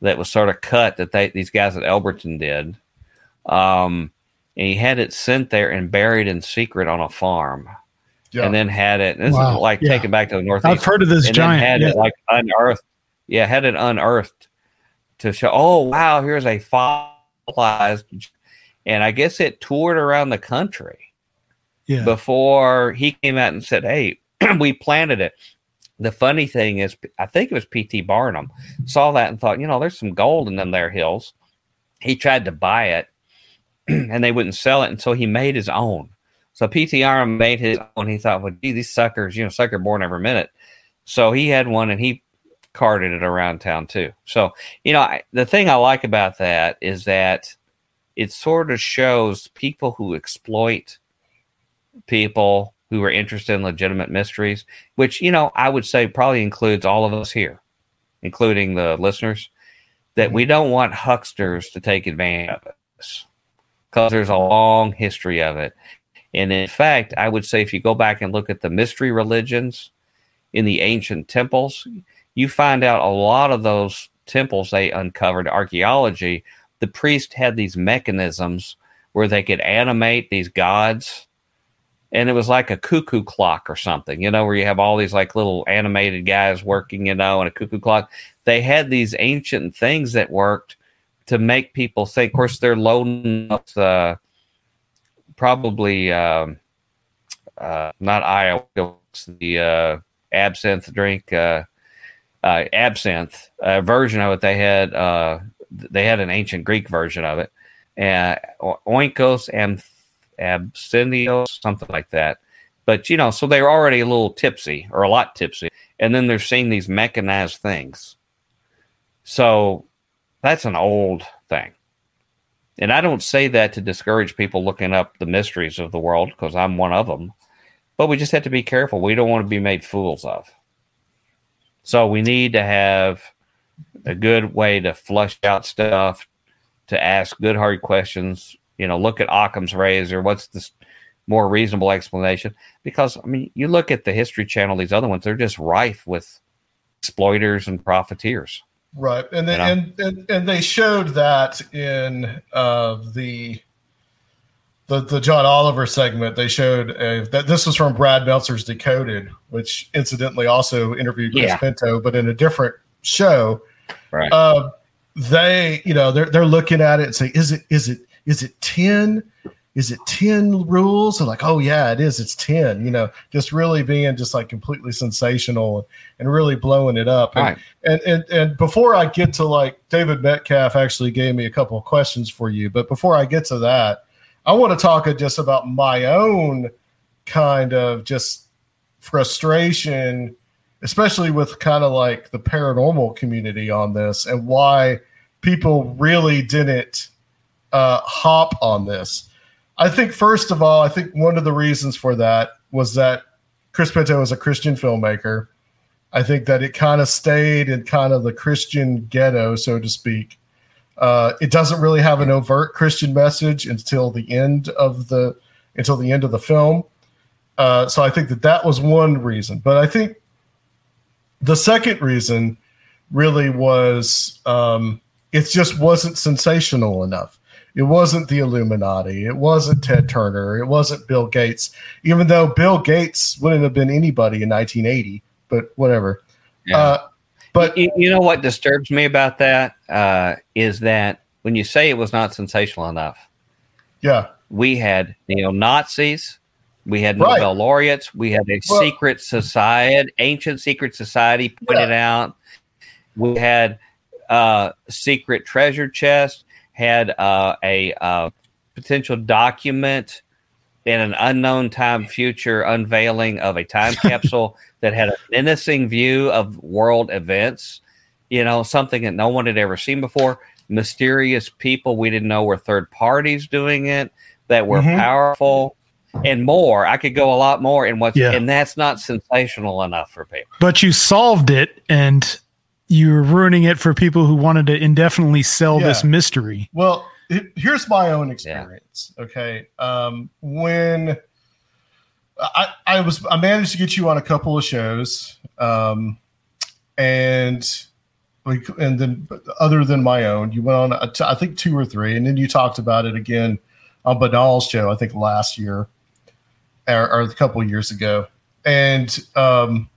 that was sort of cut that they these guys at Elberton did. Um, and he had it sent there and buried in secret on a farm, Yeah. and then had it. This Wow, is like yeah. taken back to the northeast I've heard of this and giant. then had yeah. it like unearthed. Yeah, had it unearthed to show. Oh wow, here's a fossilized, and I guess it toured around the country yeah. before he came out and said, "Hey, we planted it." The funny thing is, I think it was P.T. Barnum saw that and thought, you know, there's some gold in them there hills. He tried to buy it, and they wouldn't sell it, and so he made his own. So P.T. Barnum made his own. He thought, well, gee, these suckers, you know, sucker born every minute. So he had one, and he carted it around town too. So you know, I, the thing I like about that is that it sort of shows people who exploit people who are interested in legitimate mysteries, which, you know, I would say probably includes all of us here, including the listeners, that we mm-hmm. don't want hucksters to take advantage of us because there's a long history of it. And in fact, I would say if you go back and look at the mystery religions in the ancient temples, you find out a lot of those temples they uncovered archaeology. The priest had these mechanisms where they could animate these gods and it was like a cuckoo clock or something, you know, where you have all these like little animated guys working, you know, and a cuckoo clock. They had these ancient things that worked to make people think. Of course, they're loading up the probably um, uh, not ayahuasca, the uh, absinthe drink, uh, uh, absinthe version of it. They had uh, they had an ancient Greek version of it, uh, oinkos and absinthios, something like that. But you know, so they're already a little tipsy or a lot tipsy, and then they're seeing these mechanized things. So that's an old thing. And I don't say that to discourage people looking up the mysteries of the world because I'm one of them. But we just have to be careful. We don't want to be made fools of. So we need to have a good way to flush out stuff, to ask good hard questions. You know, look at Occam's razor. What's the more reasonable explanation? Because I mean, you look at the History Channel; these other ones, they're just rife with exploiters and profiteers. Right, and they, You know? and, and and they showed that in uh, the the the John Oliver segment, they showed uh, that this was from Brad Meltzer's Decoded, which incidentally also interviewed Chris Yeah. Pinto, but in a different show. Right. Uh, they, you know, they're they're looking at it and say, is it is it is it ten? Is it ten rules? And like, oh yeah, it is. It's ten. You know, just really being just like completely sensational and really blowing it up. And, Right. and and and before I get to like David Metcalf actually gave me a couple of questions for you, but before I get to that, I want to talk just about my own kind of just frustration, especially with kind of like the paranormal community on this and why people really didn't uh, hop on this. I think first of all, I think one of the reasons for that was that Chris Pinto is a Christian filmmaker. I think that it kind of stayed in kind of the Christian ghetto, so to speak. Uh, it doesn't really have an overt Christian message until the end of the until the end of the film. Uh, so I think that that was one reason, but I think the second reason really was um, it just wasn't sensational enough. It wasn't the Illuminati. It wasn't Ted Turner. It wasn't Bill Gates. Even though Bill Gates wouldn't have been anybody in 1980, but whatever. Yeah. Uh, but you, you know what disturbs me about that uh, is that when you say it was not sensational enough, yeah, we had neo Nazis, we had Right. Nobel laureates, we had a Well- secret society, ancient secret society pointed out. We had uh, secret treasure chest, had uh, a uh, potential document in an unknown time future unveiling of a time capsule that had a menacing view of world events. You know, something that no one had ever seen before. Mysterious people we didn't know were third parties doing it that were Mhm. powerful and more. I could go a lot more in what's Yeah. and that's not sensational enough for people. But you solved it and you're ruining it for people who wanted to indefinitely sell this mystery. Well, here's my own experience. Okay, um, when I, I was, I managed to get you on a couple of shows, um, and like, and then other than my own, you went on, a t- I think two or three, and then you talked about it again on Banal's show, I think last year or, or a couple of years ago, and um,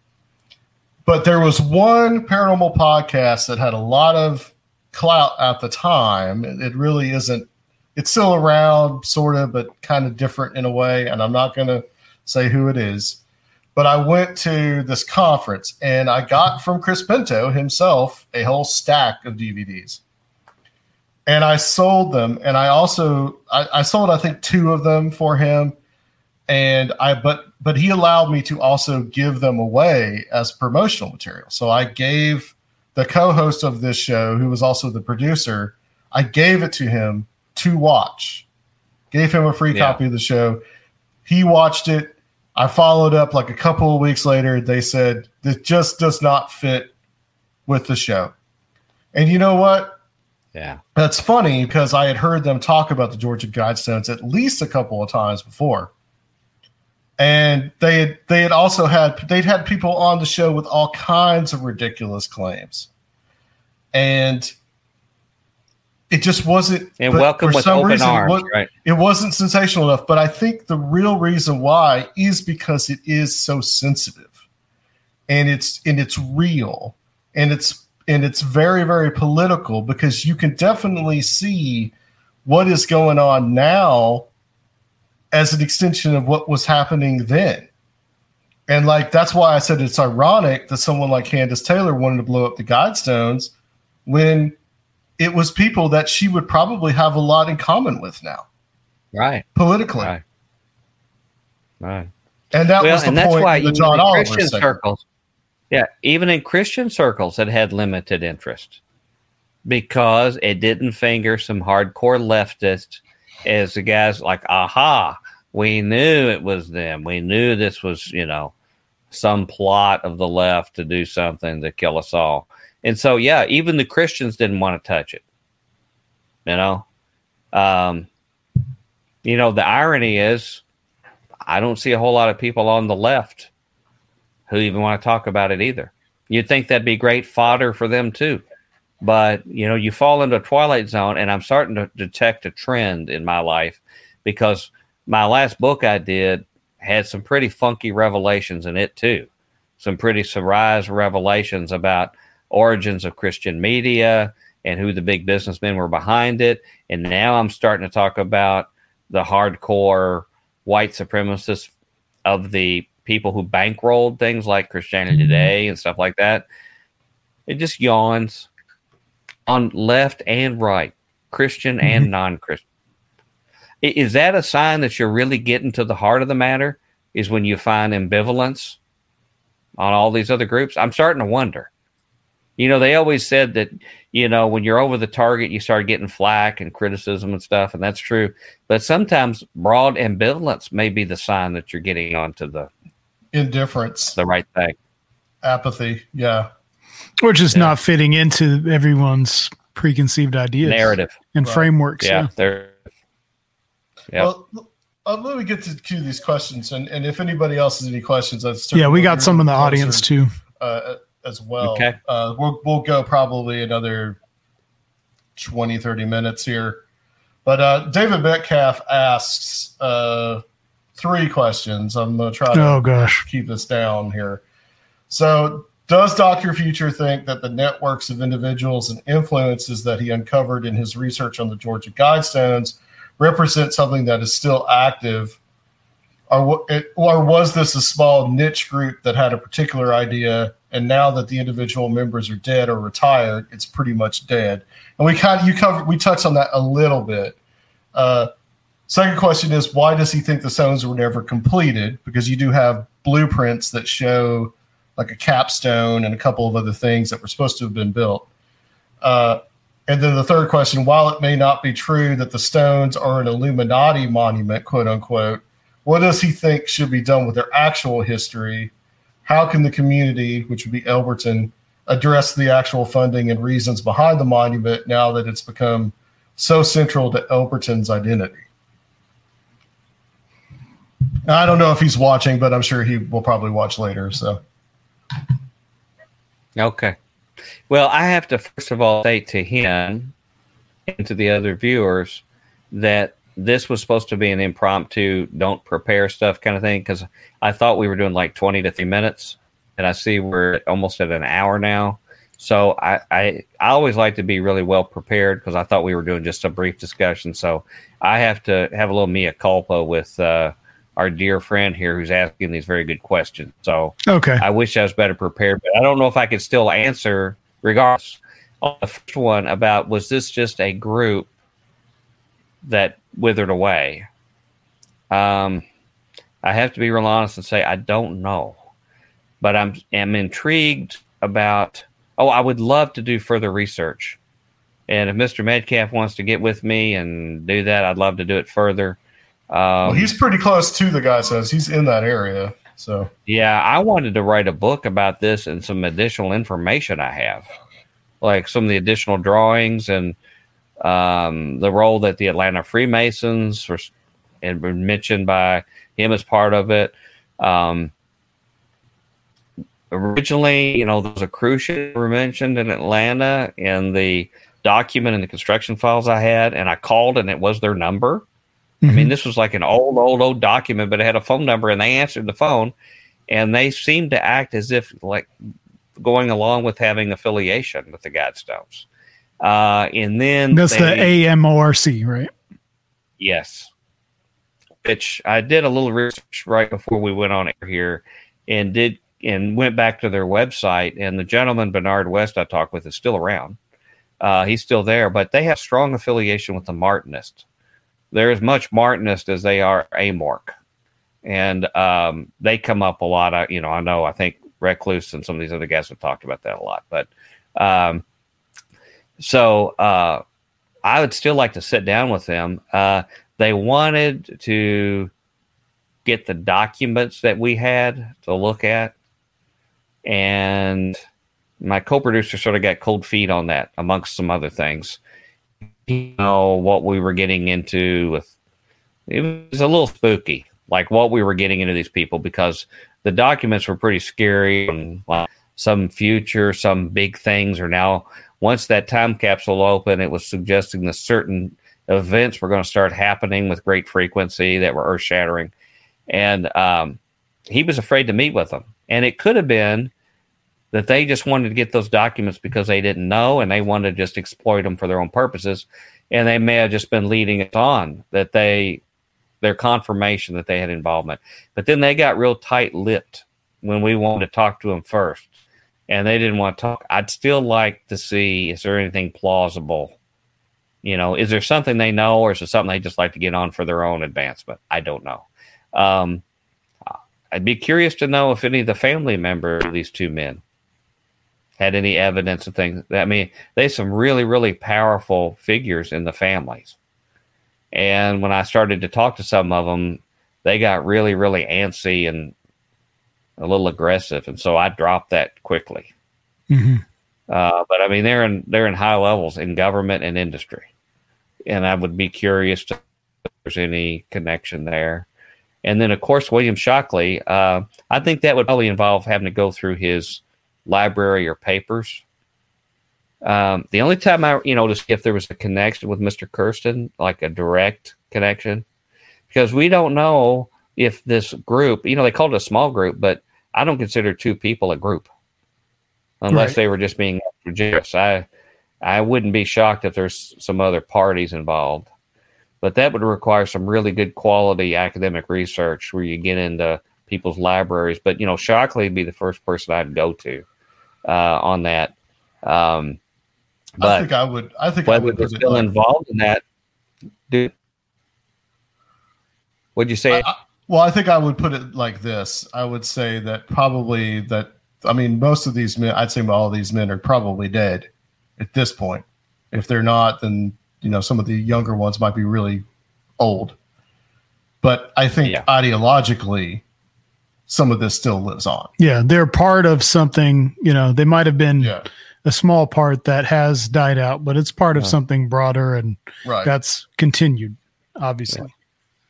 but there was one paranormal podcast that had a lot of clout at the time. It, really isn't. It's still around, sort of, but kind of different in a way. And I'm not going to say who it is. But I went to this conference and I got from Chris Pinto himself a whole stack of DVDs. And I sold them. And I also I, I sold I think two of them for him. And I but but he allowed me to also give them away as promotional material. So I gave the co-host of this show, who was also the producer, I gave it to him to watch. Gave him a free Yeah. copy of the show. He watched it. I followed up like a couple of weeks later. They said this just does not fit with the show. And you know what? Yeah. That's funny because I had heard them talk about the Georgia Guidestones at least a couple of times before. And they had they had also had they'd had people on the show with all kinds of ridiculous claims. And it just wasn't And welcome for with some open reason, it arms, right? it wasn't sensational enough. But I think the real reason why is because it is so sensitive, and it's and it's real, and it's and it's very very political because you can definitely see what is going on now as an extension of what was happening then. And like that's why I said it's ironic that someone like Kandiss Taylor wanted to blow up the Guidestones when it was people that she would probably have a lot in common with now Right. politically. Right. Right. And that well, was the and that's point why the John in Oliver Christian segment. circles, yeah, even in Christian circles, it had limited interest because it didn't finger some hardcore leftists as the guys like, aha, we knew it was them. We knew this was, you know, some plot of the left to do something to kill us all. And so, yeah, even the Christians didn't want to touch it. You know, um, you know, the irony is, I don't see a whole lot of people on the left who even want to talk about it either. You'd think that'd be great fodder for them too. But, you know, you fall into a twilight zone, and I'm starting to detect a trend in my life because my last book I did had some pretty funky revelations in it too. Some pretty surprise revelations about origins of Christian media and who the big businessmen were behind it. And now I'm starting to talk about the hardcore white supremacists of the people who bankrolled things like Christianity Mm-hmm. Today and stuff like that. It just yawns on left and right, Christian and Mhm. non Christian. Is that a sign that you're really getting to the heart of the matter? Is when you find ambivalence on all these other groups? I'm starting to wonder. You know, they always said that, you know, when you're over the target, you start getting flack and criticism and stuff, and that's true. But sometimes broad ambivalence may be the sign that you're getting onto the, Indifference, the right thing. apathy. Yeah. or just Yeah. not fitting into everyone's preconceived ideas Narrative. and Right. frameworks. Yeah. Yeah. They're, Yeah. Well, uh, let me get to, to these questions, and, and if anybody else has any questions, I'd Yeah, we got some in the audience too. uh, as well. Okay. Uh, we'll, we'll go probably another 20, 30 minutes here. But uh, David Metcalf asks uh, three questions. I'm going to try to Oh gosh. keep this down here. So, does Dr. Future think that the networks of individuals and influences that he uncovered in his research on the Georgia Guidestones represent something that is still active? Or, it- or was this a small niche group that had a particular idea, and now that the individual members are dead or retired, it's pretty much dead? And we kind of you covered we touched on that a little bit. Uh, Second question is why does he think the stones were never completed? Because you do have blueprints that show like a capstone and a couple of other things that were supposed to have been built. Uh, and then the third question while it may not be true that the stones are an Illuminati monument, quote unquote, what does he think should be done with their actual history? How can the community, which would be Elberton, address the actual funding and reasons behind the monument now that it's become so central to Elberton's identity? I don't know if he's watching, but I'm sure he will probably watch later. So, Okay. Well, I have to first of all say to him and to the other viewers that this was supposed to be an impromptu, don't prepare stuff kind of thing because I thought we were doing like 20 to 30 minutes, and I see we're almost at an hour now. So I, I, I always like to be really well prepared because I thought we were doing just a brief discussion. So I have to have a little mea culpa with uh, our dear friend here who's asking these very good questions. So Okay. I wish I was better prepared, but I don't know if I could still answer regardless. On the first one about was this just a group that withered away? Um, I have to be real honest and say I don't know, but I'm am intrigued about. Oh, I would love to do further research, and if Mr. Metcalf wants to get with me and do that, I'd love to do it further. Um, well, he's pretty close to the guy says he's in that area. So, Yeah, I wanted to write a book about this and some additional information I have, like some of the additional drawings and um, the role that the Atlanta Freemasons were had been mentioned by him as part of it. Um, originally, you know, there was a cruise ship were mentioned in Atlanta in the document and the construction files I had, and I called and it was their number. I mean, this was like an old, old, old document, but it had a phone number, and they answered the phone, and they seemed to act as if like going along with having affiliation with the Guidestones. Uh, and then That's the AMORC, right? Yes. Which I did a little research right before we went on air here and did and went back to their website and the gentleman Bernard West I talked with is still around. Uh, he's still there, but they have strong affiliation with the Martinist. They're as much Martinist as they are Amorc. And um, they come up a lot. You know, I know, I think Recluse and some of these other guys have talked about that a lot. But um, so uh, I would still like to sit down with them. Uh, they wanted to get the documents that we had to look at, and my co-producer sort of got cold feet on that, amongst some other things. You know what we were getting into with it was a little spooky, like what we were getting into these people because the documents were pretty scary and like, some future, some big things are now once that time capsule opened, it was suggesting that certain events were going to start happening with great frequency that were earth shattering. And um, he was afraid to meet with them. And it could have been that they just wanted to get those documents because they didn't know and they wanted to just exploit them for their own purposes. And they may have just been leading it on that they, their confirmation that they had involvement. But then they got real tight lipped when we wanted to talk to them first and they didn't want to talk. I'd still like to see is there anything plausible? You know, is there something they know or is it something they just like to get on for their own advancement? I don't know. Um, I'd be curious to know if any of the family members of these two men had any evidence of things. I mean, they some really, really powerful figures in the families. And when I started to talk to some of them, they got really, really antsy and a little aggressive, and so I dropped that quickly. Mm-hmm. Uh, but I mean, they're in they're in high levels in government and industry, and I would be curious to if there's any connection there. And then, of course, William Shockley. Uh, I think that would probably involve having to go through his library or papers. Um, the only time I, you know, to see if there was a connection with Mr. Kersten, like a direct connection, because we don't know if this group, you know, they called it a small group, but I don't consider two people a group unless right. they were just being generous. I, I wouldn't be shocked if there's some other parties involved but that would require some really good quality academic research where you get into people's libraries. But you know, Shockley would be the first person I'd go to uh, on that. Um, but I think I would. I think I would be still like, involved in that. Dude, what'd you say? I, I, well, I think I would put it like this. I would say that probably that. I mean, most of these men. I'd say all these men are probably dead at this point. If they're not, then you know some of the younger ones might be really old but i think yeah. ideologically some of this still lives on yeah they're part of something you know they might have been yeah. a small part that has died out but it's part of something broader and right. that's continued obviously yeah.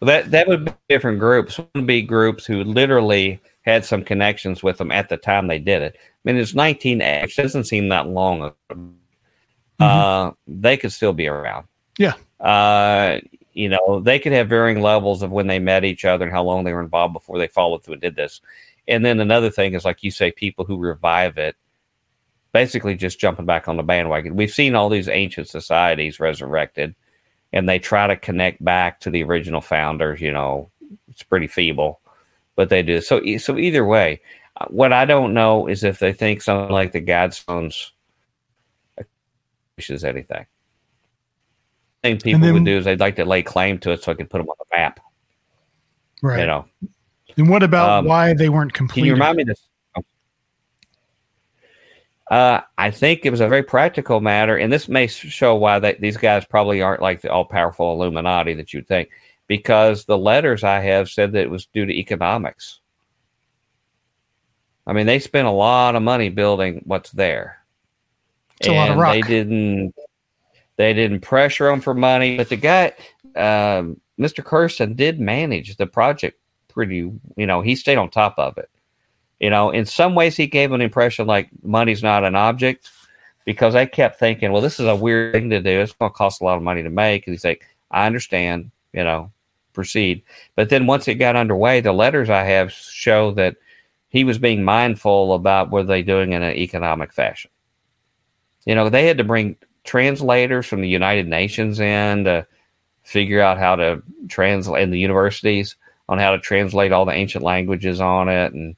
well, that that would be different groups would be groups who literally had some connections with them at the time they did it i mean it's 19 it doesn't seem that long ago mm-hmm. uh, they could still be around. Yeah. Uh, you know, they could have varying levels of when they met each other and how long they were involved before they followed through and did this. And then another thing is, like you say, people who revive it, basically just jumping back on the bandwagon. We've seen all these ancient societies resurrected, and they try to connect back to the original founders. You know, it's pretty feeble, but they do. So, so either way, uh, what I don't know is if they think something like the Guidestones is anything. I think people then, would do is they'd like to lay claim to it so I could put them on the map. Right. You know. And what about um, why they weren't completed? Can you remind me this? Uh, I think it was a very practical matter, and this may show why they, these guys probably aren't like the all-powerful Illuminati that you'd think, because the letters I have said that it was due to economics. I mean, they spent a lot of money building what's there. It's and a lot of rock. They didn't. They didn't pressure him for money, but the guy, um, Mr. Kersten, did manage the project pretty. You know, he stayed on top of it. You know, in some ways, he gave an impression like money's not an object because I kept thinking, well, this is a weird thing to do. It's going to cost a lot of money to make. And he's like, I understand. You know, proceed. But then once it got underway, the letters I have show that he was being mindful about were they doing in an economic fashion. You know, they had to bring translators from the United Nations in to figure out how to translate in the universities on how to translate all the ancient languages on it. And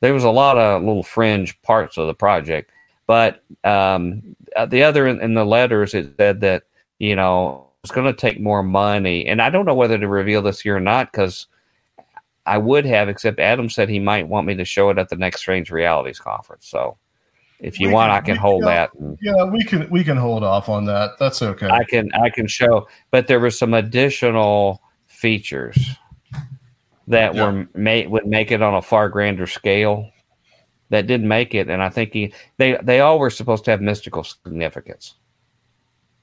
there was a lot of little fringe parts of the project. But um, uh, the other in, in the letters, it said that, you know, it's going to take more money. And I don't know whether to reveal this here or not because I would have, except Adam said he might want me to show it at the next Strange Realities conference. So if you we want, can, I can hold can, that. Yeah, we can we can hold off on that. That's okay. I can I can show, but there were some additional features that yeah. were made would make it on a far grander scale that didn't make it, and I think he, they they all were supposed to have mystical significance.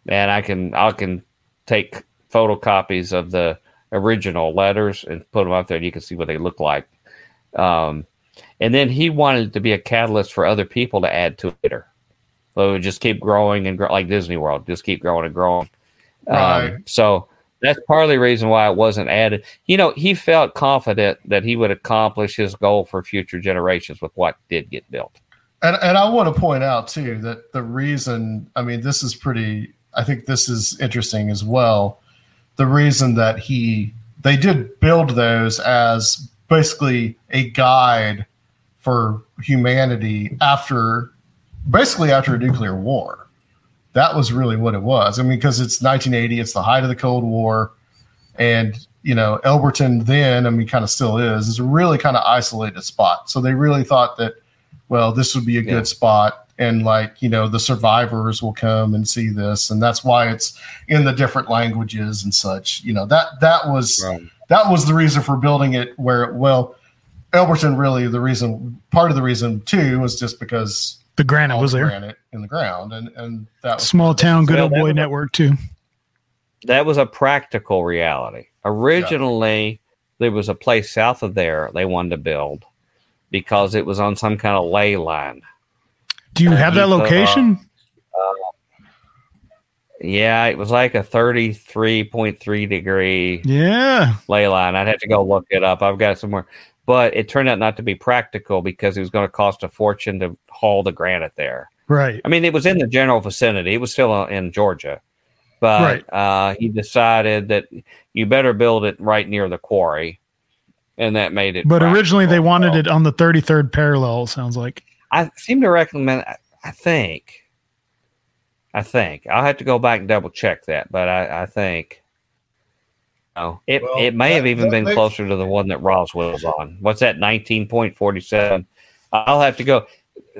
And I can I can take photocopies of the original letters and put them up there, and you can see what they look like. Um, and then he wanted to be a catalyst for other people to add to it. So it would just keep growing and grow, like Disney World, just keep growing and growing. Right. Um, so that's partly the reason why it wasn't added. You know, he felt confident that he would accomplish his goal for future generations with what did get built. And, and I want to point out too that the reason, I mean, this is pretty, I think this is interesting as well. The reason that he, they did build those as basically a guide for humanity after, basically after a nuclear war. That was really what it was. I mean, because it's 1980, it's the height of the Cold War. And, you know, Elberton then, I mean, kind of still is, is a really kind of isolated spot. So they really thought that, well, this would be a Yeah. good spot. And like, you know, the survivors will come and see this. And that's why it's in the different languages and such. You know, that that was that was the reason for building it where well, Elberton really the reason part of the reason too was just because The granite was the there. granite in the ground and and that was Small town, good Well, old boy was- network too. That was a practical reality. Originally, there was a place south of there they wanted to build because it was on some kind of ley line. Do you have that Uh, location? Yeah, it was like a 33.3 degree Yeah. ley line. I'd have to go look it up. I've got it somewhere. But it turned out not to be practical because it was going to cost a fortune to haul the granite there. Right. I mean, it was in the general vicinity. It was still uh, in Georgia, but uh, he decided that you better build it right near the quarry, and that made it. But originally they wanted it on the 33rd parallel, sounds like. I seem to recommend. I think. I think I'll have to go back and double check that, but I, I think. Oh, it Well, it may have even been makes- closer to the one that Roswell's on. What's that? Nineteen point forty seven. I'll have to go.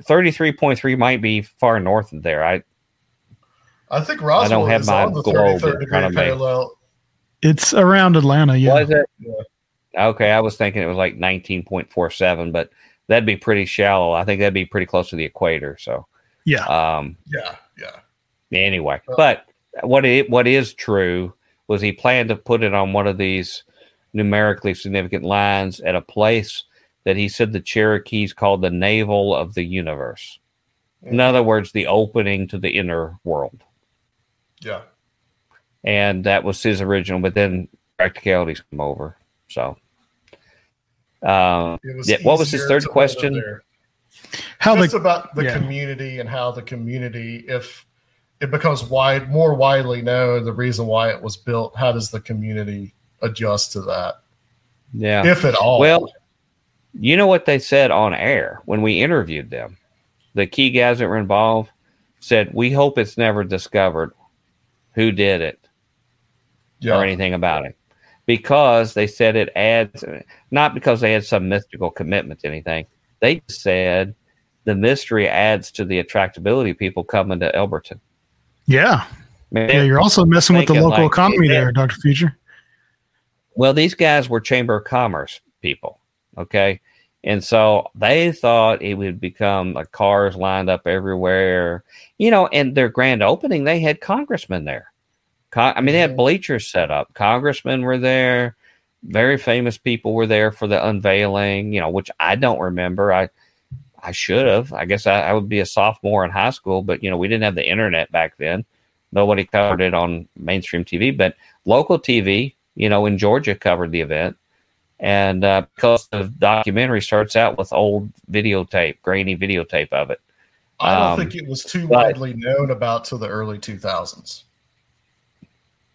Thirty three point three might be far north of there. I I think Roswell I don't have is my on the globe 33rd degree of parallel. It's around Atlanta, yeah. Was it? Okay, I was thinking it was like 19.47, but that'd be pretty shallow. I think that'd be pretty close to the equator. So, Yeah. um, Yeah, yeah. Anyway, but what it what is true was he planned to put it on one of these numerically significant lines at a place that he said the Cherokees called the navel of the universe. In other words, the opening to the inner world. Yeah. and that was his original. But then practicalities come over. So, um, was Yeah, what was his third to build it question? How Just the about the yeah. community and how the community, if it becomes wide, more widely known, the reason why it was built, how does the community adjust to that, yeah. if at all? Well, you know what they said on air when we interviewed them? The key guys that were involved said, "We hope it's never discovered who did it yeah, or anything about it." Because they said it adds, not because they had some mystical commitment to anything. They said the mystery adds to the attractability of people coming to Elberton. Yeah. I mean, Yeah, you're also messing with the local like, economy there, Dr. Future. Well, these guys were Chamber of Commerce people, okay? And so they thought it would become like cars lined up everywhere, you know. And their grand opening, they had congressmen there. Con- I mean, they had bleachers set up. Congressmen were there. Very famous people were there for the unveiling, you know, which I don't remember. I I should have. I guess I, I would be a sophomore in high school, but you know, we didn't have the internet back then. Nobody covered it on mainstream TV, but local TV, you know, in Georgia covered the event. And uh, because the documentary starts out with old videotape, grainy videotape of it. I don't um, think it was too but- widely known about till the early 2000s.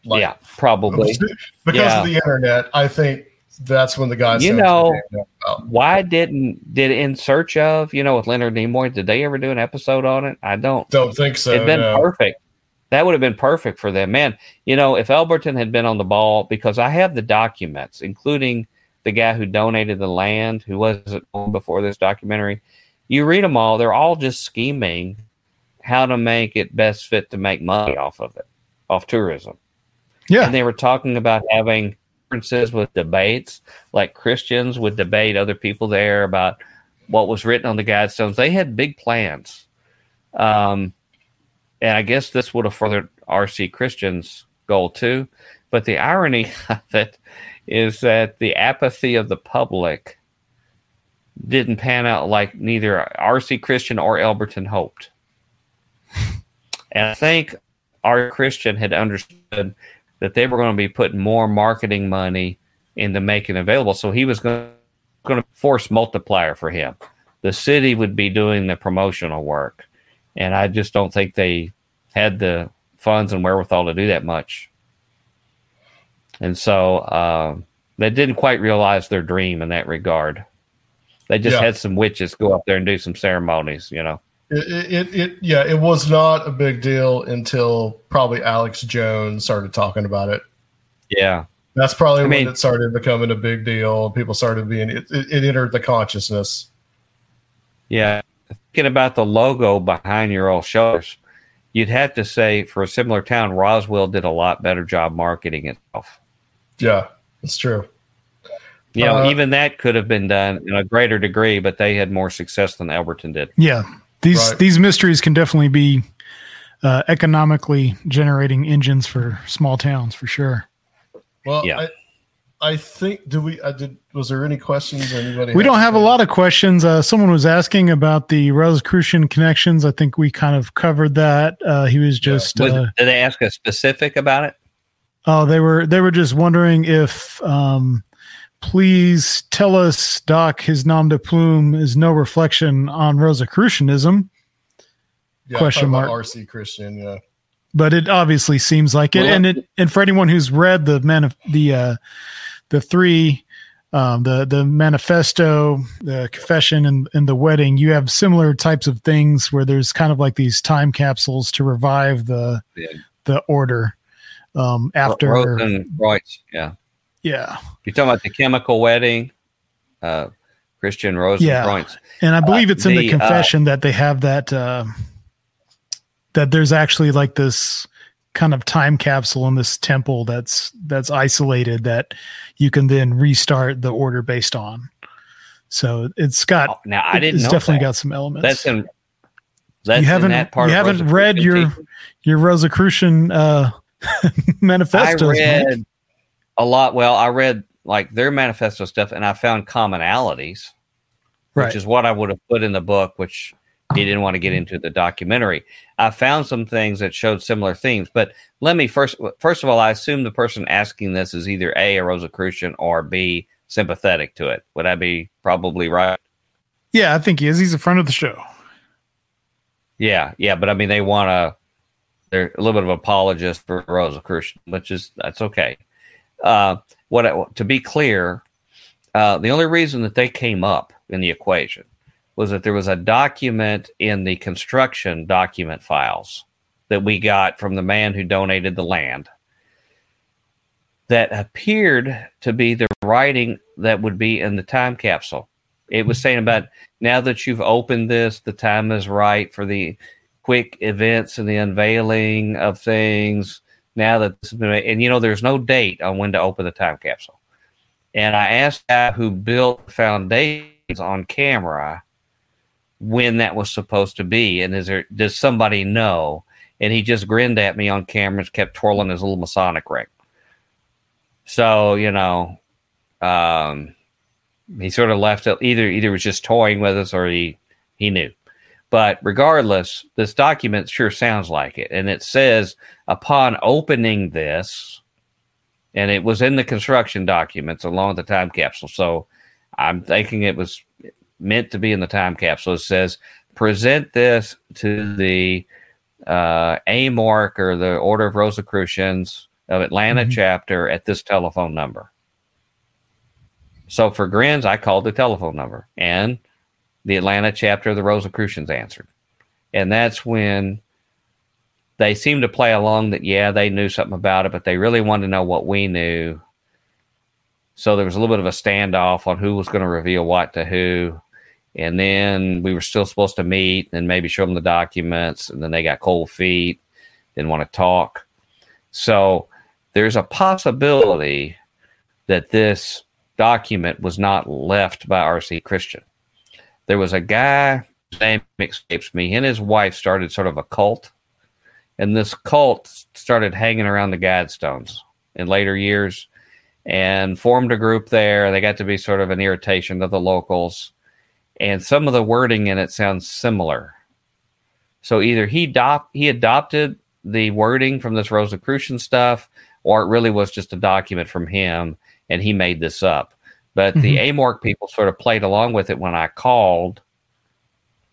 Like, yeah, probably. because Yeah. of the internet, I think that's when the guys You know- to get about. Why didn't did In Search of, you know, with Leonard Nimoy, did they ever do an episode on it? I don't. Don't think so. It'd been no. perfect. That would have been perfect for them. Man, you know, if Elberton had been on the ball, because I have the documents, including the guy who donated the land, who wasn't on before this documentary. You read them all, they're all just scheming how to make it best fit to make money off of it, off tourism. Yeah. And they were talking about having conferences with debates, like Christians would debate other people there about what was written on the guidestones. They had big plans. Um, and I guess this would have furthered RC Christian's goal too. But the irony of it is that the apathy of the public didn't pan out like neither RC Christian or Elberton hoped. And I think our Christian had understood that they were going to be putting more marketing money into making it available. So he was going to force multiplier for him. The city would be doing the promotional work. And I just don't think they had the funds and wherewithal to do that much. And so uh, they didn't quite realize their dream in that regard. They just Yeah. had some witches go up there and do some ceremonies, you know. It, it, it, yeah, it was not a big deal until probably Alex Jones started talking about it. Yeah. That's probably I when mean- it started becoming a big deal. People started being it, it, it entered the consciousness. Yeah. Thinking about the logo behind your old shoulders, you'd have to say for a similar town, Roswell did a lot better job marketing itself. Yeah, it's true. You know, Uh, even that could have been done in a greater degree, but they had more success than Elberton did. Yeah, these Right. these mysteries can definitely be uh, economically generating engines for small towns for sure. Well, Yeah. I, I think do we? I did. Was there any questions? Anybody? We don't have a lot of questions. Uh, someone was asking about the Rosicrucian connections. I think we kind of covered that. Uh, he was just Was, uh, did they ask a specific about it? oh they were they were just wondering if um, please tell us Doc his nom de plume is no reflection on Rosicrucianism, Yeah, question mark. RC Christian. Yeah, but it obviously seems like it. Well, and it and for anyone who's read the man of the uh, the three um, the the manifesto, the confession, and, and the wedding, you have similar types of things where there's kind of like these time capsules to revive the Yeah. the order um, after. right, Yeah. Yeah, You're talking about the chemical wedding, uh, Christian Rosenkreuz. and I believe it's in the, the, uh, confession that they have that uh, that there's actually like this kind of time capsule in this temple that's that's isolated that you can then restart the order based on. So it's got Oh, now I didn't it's definitely that. got some elements. That's in. That's you haven't that part you haven't read your your Rosicrucian uh, I manifestos. Mike. read a lot. Well, I read like their manifesto stuff, and I found commonalities, Right. which is what I would have put in the book, which he didn't want to get into the documentary. I found some things that showed similar themes, but let me first. First of all, I assume the person asking this is either a a Rosicrucian or b sympathetic to it. Would I be probably right? Yeah, I think he is. He's a friend of the show. Yeah, yeah, but I mean, they want to. They're a little bit of apologist for Rosicrucian, which is that's okay. Uh, what I, to be clear, uh, the only reason that they came up in the equation was that there was a document in the construction document files that we got from the man who donated the land that appeared to be the writing that would be in the time capsule. It was saying about now that you've opened this, the time is right for the quick events and the unveiling of things. Now that this has been, and you know, there's no date on when to open the time capsule. And I asked guy who built foundations on camera when that was supposed to be, and is there does somebody know? And he just grinned at me on camera and kept twirling his little Masonic ring. So you know, um, he sort of left it either either was just toying with us or he he knew. But regardless, this document sure sounds like it, and it says upon opening this, and it was in the construction documents along with the time capsule. So I'm thinking it was meant to be in the time capsule. It says present this to the uh, AMORC or the Order of Rosicrucians of Atlanta Mhm. chapter at this telephone number. So for grins, I called the telephone number, and the Atlanta chapter of the Rosicrucians answered, and that's when they seemed to play along that yeah they knew something about it, but they really wanted to know what we knew. So there was a little bit of a standoff on who was going to reveal what to who, and then we were still supposed to meet and maybe show them the documents, and then they got cold feet, didn't want to talk. So there's a possibility that this document was not left by R.C. Christian. There was a guy, name escapes me, and his wife started sort of a cult. And this cult started hanging around the Guidestones in later years and formed a group there. They got to be sort of an irritation to the locals. And some of the wording in it sounds similar. So either he, adop- he adopted the wording from this Rosicrucian stuff, or it really was just a document from him and he made this up. But mm-hmm. the Amorc people sort of played along with it when I called.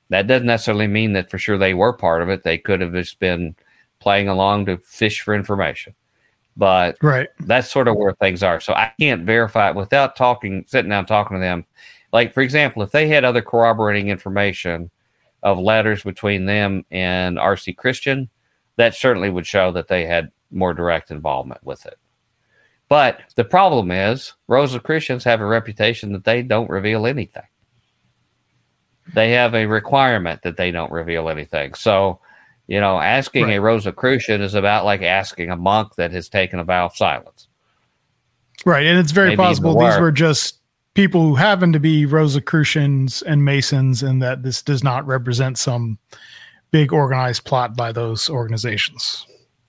That doesn't necessarily mean that for sure they were part of it. They could have just been playing along to fish for information. But right. that's sort of where things are. So I can't verify it without talking, sitting down talking to them. Like, for example, if they had other corroborating information of letters between them and RC Christian, that certainly would show that they had more direct involvement with it. But the problem is, Rosicrucians have a reputation that they don't reveal anything. They have a requirement that they don't reveal anything. So, you know, asking right. a Rosicrucian is about like asking a monk that has taken a vow of silence. Right. And it's very Maybe possible these were just people who happen to be Rosicrucians and Masons, and that this does not represent some big organized plot by those organizations.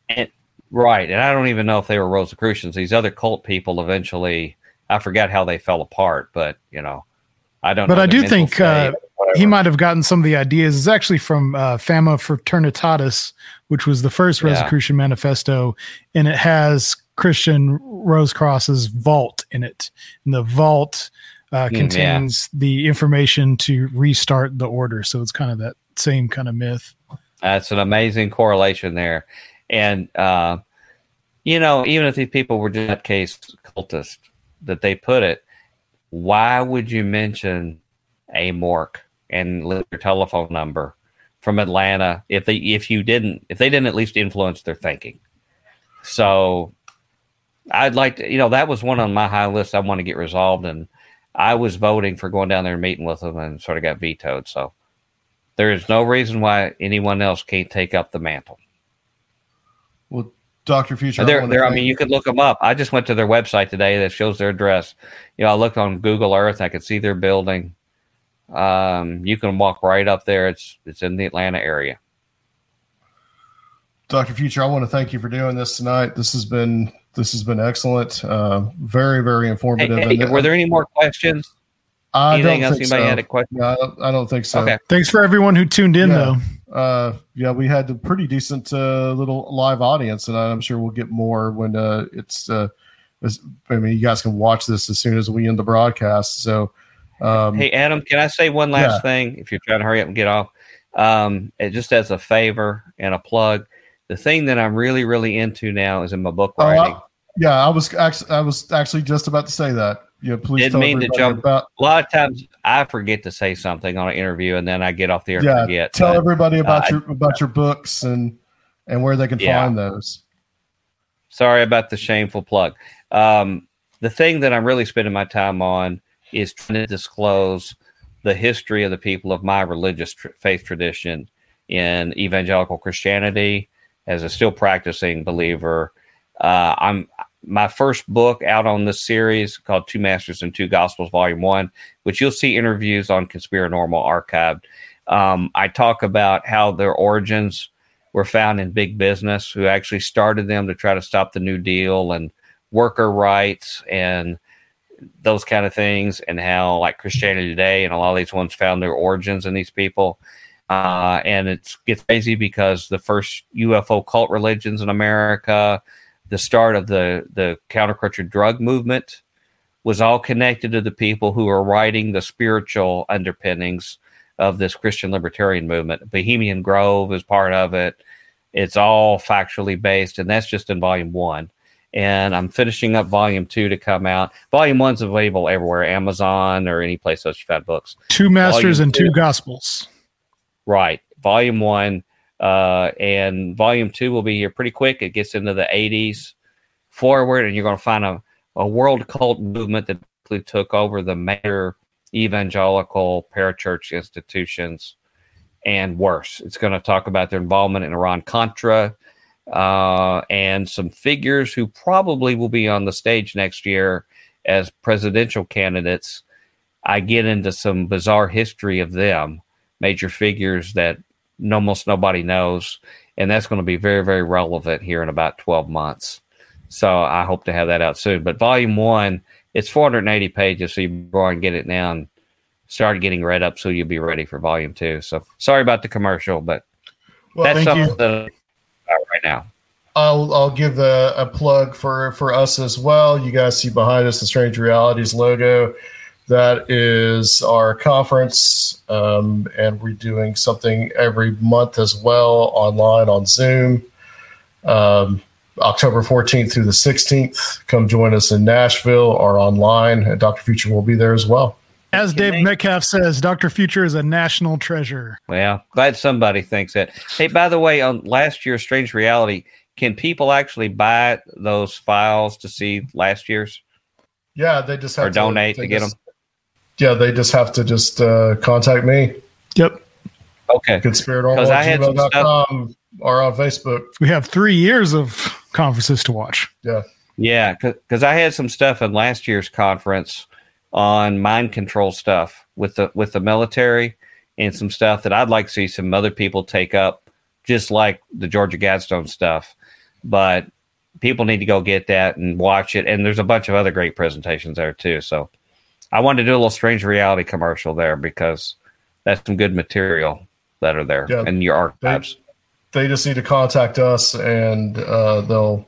And, right. And I don't even know if they were Rosicrucians. These other cult people eventually, I forget how they fell apart, but, you know, I don't But I do think uh, he might have gotten some of the ideas. It's actually from uh, Fama Fraternitatis, which was the first Rosicrucian yeah. manifesto, and it has Christian Rose Cross's vault in it. And the vault uh, mm, contains yeah. the information to restart the order. So it's kind of that same kind of myth. That's an amazing correlation there. And, uh, you know, even if these people were just case cultists that they put it, why would you mention Amorc and leave your telephone number from Atlanta if they if you didn't if they didn't at least influence their thinking? So I'd like to, you know, that was one on my high list I want to get resolved, and I was voting for going down there and meeting with them, and sort of got vetoed. So there is no reason why anyone else can't take up the mantle. Well, Doctor Future, there, I, there, I mean, you could look them up. I just went to their website today that shows their address. You know, I looked on Google Earth. I could see their building. Um, you can walk right up there. It's it's in the Atlanta area. Doctor Future, I want to thank you for doing this tonight. This has been this has been excellent. Uh, very very informative. Hey, hey, were there any more questions? I Anything don't else think anybody so. had a question? No, I don't, I don't think so. Okay. Thanks for everyone who tuned in, yeah. though. Uh, yeah, we had a pretty decent uh, little live audience, and I'm sure we'll get more when uh, it's. Uh, I mean, you guys can watch this as soon as we end the broadcast. So, um, hey, Adam, can I say one last yeah. thing? If you're trying to hurry up and get off, um, just as a favor and a plug, the thing that I'm really, really into now is in my book oh, writing. yeah, I was actually, I was actually just about to say that. Yeah, please. Didn't mean to jump. About, a lot of times, I forget to say something on an interview, and then I get off the air yeah, and forget. Tell but, everybody about uh, your about your books and and where they can yeah. find those. Sorry about the shameful plug. Um, the thing that I'm really spending my time on is trying to disclose the history of the people of my religious tr- faith tradition in evangelical Christianity as a still practicing believer. Uh, I'm my first book out on this series called Two Masters and Two Gospels, Volume One, which you'll see interviews on Conspiranormal archived. Um, I talk about how their origins were found in big business, who actually started them to try to stop the New Deal and worker rights and those kind of things, and how like Christianity Today and a lot of these ones found their origins in these people. Uh, and it gets crazy because the first UFO cult religions in America, the start of the the counterculture drug movement, was all connected to the people who are writing the spiritual underpinnings of this Christian libertarian movement. Bohemian Grove is part of it. It's all factually based, and that's just in volume one. And I'm finishing up volume two to come out. Volume one's available everywhere, Amazon or any place else you found books. Two masters volume and two, two gospels. Right. Volume one. Uh, and volume two will be here pretty quick. It gets into the 80s forward, and you're going to find a, a world cult movement that took over the major evangelical parachurch institutions and worse. It's going to talk about their involvement in Iran Contra uh, and some figures who probably will be on the stage next year as presidential candidates. I get into some bizarre history of them major figures that almost nobody knows. And that's going to be very, very relevant here in about 12 months. So I hope to have that out soon. But volume one, it's 480 pages. So you go and get it now and start getting read up so you'll be ready for volume two. So sorry about the commercial, but well, that's something you. that right now. I'll I'll give a, a plug for for us as well. You guys see behind us the Strange Realities logo. That is our conference, um, and we're doing something every month as well online on Zoom. Um, October 14th through the 16th. Come join us in Nashville or online. And Dr. Future will be there as well. As Dave Metcalf says, Dr. Future is a national treasure. Well, glad somebody thinks that. Hey, by the way, on last year's Strange Reality, can people actually buy those files to see last year's Yeah, they just have or donate they to get just- them? Yeah, they just have to just uh, contact me. Yep. Okay. Goodspiritormal 'Cause I had some gmail.com or on Facebook. We have three years of conferences to watch. Yeah. Yeah, because I had some stuff in last year's conference on mind control stuff with the with the military, and some stuff that I'd like to see some other people take up, just like the Georgia Guidestone stuff. But people need to go get that and watch it. And there's a bunch of other great presentations there too. So I wanted to do a little strange reality commercial there because that's some good material that are there Yeah. in your archives. They just need to contact us and uh, they'll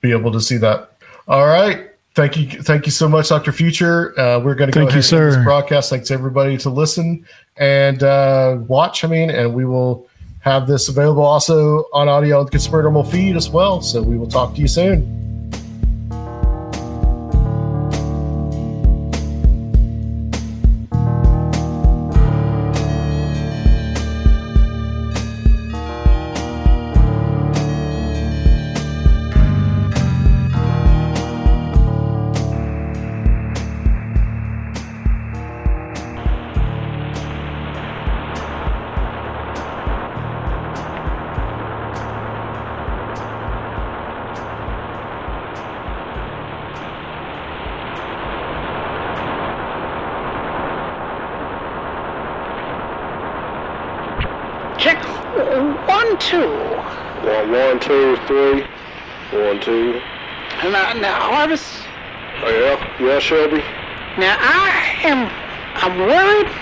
be able to see that. All right. Thank you. Thank you so much, Dr. Future. Uh, we're going to go Thank ahead you, and end sir. this broadcast. Thanks everybody to listen and uh, watch. I mean, and we will have this available also on audio on the Conspiranormal feed as well. So we will talk to you soon. One, two. One, one, two, three. One, two. Now, now, Harvest. Oh, yeah, yeah, Shelby. Now I am, I'm worried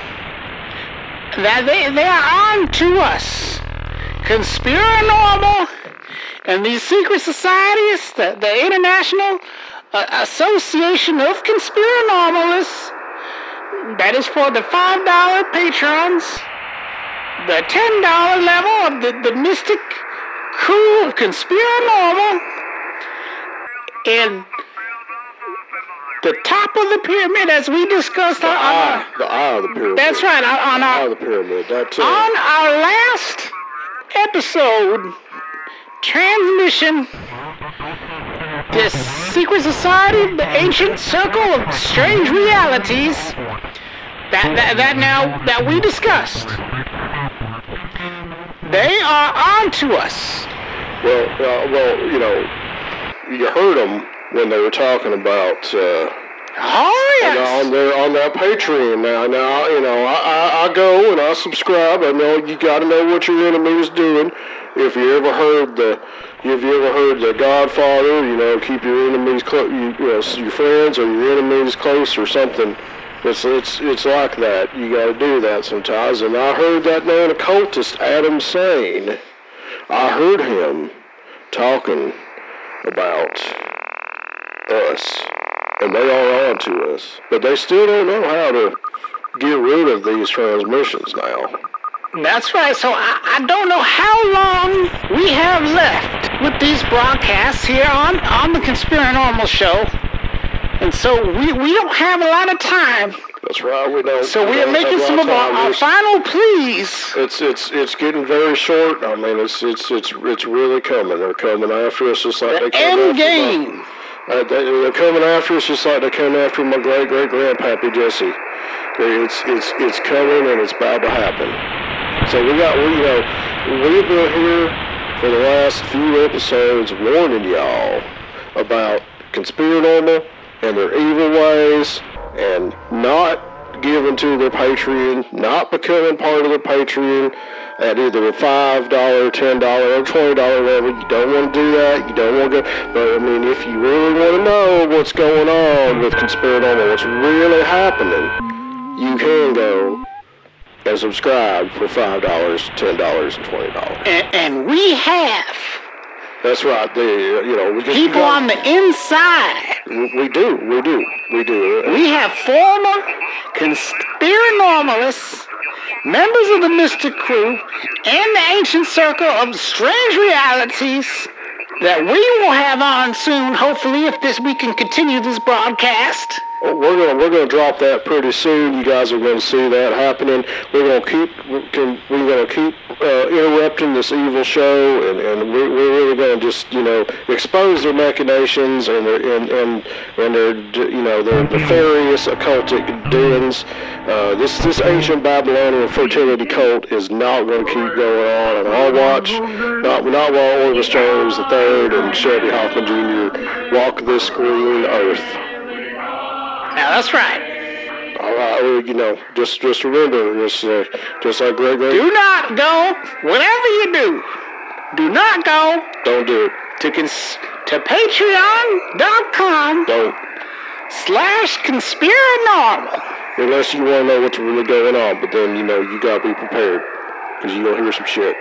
that they they are on to us. Conspiranormal and these secret societies, the, the International uh, Association of Conspiranormalists, that is for the $5 patrons, the $10 level of the, the mystic crew of Conspiranormal, and the top of the pyramid, as we discussed on, on Eye, our, the eye of the pyramid. that's right, on, our the pyramid. That too. on our last episode transmission, this secret society, the ancient circle of strange realities, that that, that now that we discussed, they are on to us. Well, uh, well, you know, you heard them when they were talking about uh, Oh on, yes. on their on their Patreon. Now, now, you know, I, I, I go and I subscribe. I know you got to know what your enemy is doing. If you ever heard the, if you ever heard the Godfather, you know, keep your enemies close, you, you know, your friends or your enemies close or something. It's it's it's like that. You got to do that sometimes. And I heard that man occultist Adam Sane. I heard him talking about us, and they are on to us. But they still don't know how to get rid of these transmissions now. That's right. So I, I don't know how long we have left with these broadcasts here on, on the Conspiranormal Show. And so we, we don't have a lot of time. That's right. We don't. So we don't are making some of our, our final pleas. It's it's it's getting very short. I mean, it's it's it's it's really coming. They're coming after us just like The they came end after game. My, uh, they, they're coming after us just like they came after my great great grandpappy Jesse. It's it's it's coming and it's about to happen. So we got we you know we've been here for the last few episodes warning y'all about conspiranormal and their evil ways and not giving to their Patreon, not becoming part of their Patreon at either the dollar, ten dollar, or twenty dollar level. You don't want to do that. You don't want to go. But I mean, if you really want to know what's going on with conspiranormal, what's really happening, you can go and subscribe for $5, $10, and $20. And, and we have That's right. The, uh, you know, we just people on the inside. We do, we do, we do. Uh, we have former conspiranormalists, members of the Mystic Crew, and the ancient circle of strange realities that we will have on soon, hopefully, if this we can continue this broadcast. We're gonna we're gonna drop that pretty soon. You guys are gonna see that happening. We're gonna keep we're gonna, keep uh, interrupting this evil show, and, and we're, we're really gonna just you know expose their machinations and their and and, and their you know their nefarious occultic doings. Uh, this this ancient Babylonian fertility cult is not gonna keep going on on our watch. Not not while Orvis Jones III and Shelby Hoffman Jr. walk this green earth. Now, that's right. All right, you know, just just remember, just uh, just like Greg, Greg, Do not go, whatever you do, do not go don't do it. to, cons- to patreon.com Don't slash conspiranormal. unless you want to know what's really going on. But then you know you gotta be prepared because you gonna hear some shit.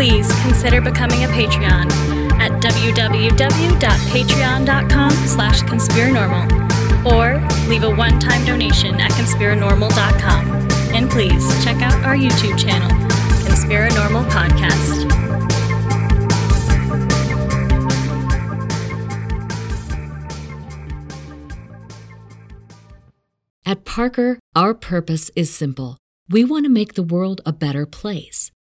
Please consider becoming a Patreon at www.patreon.com slash conspiranormal or leave a one-time donation at conspiranormal.com. And please check out our YouTube channel, Conspiranormal Podcast. At Parker, our purpose is simple. We want to make the world a better place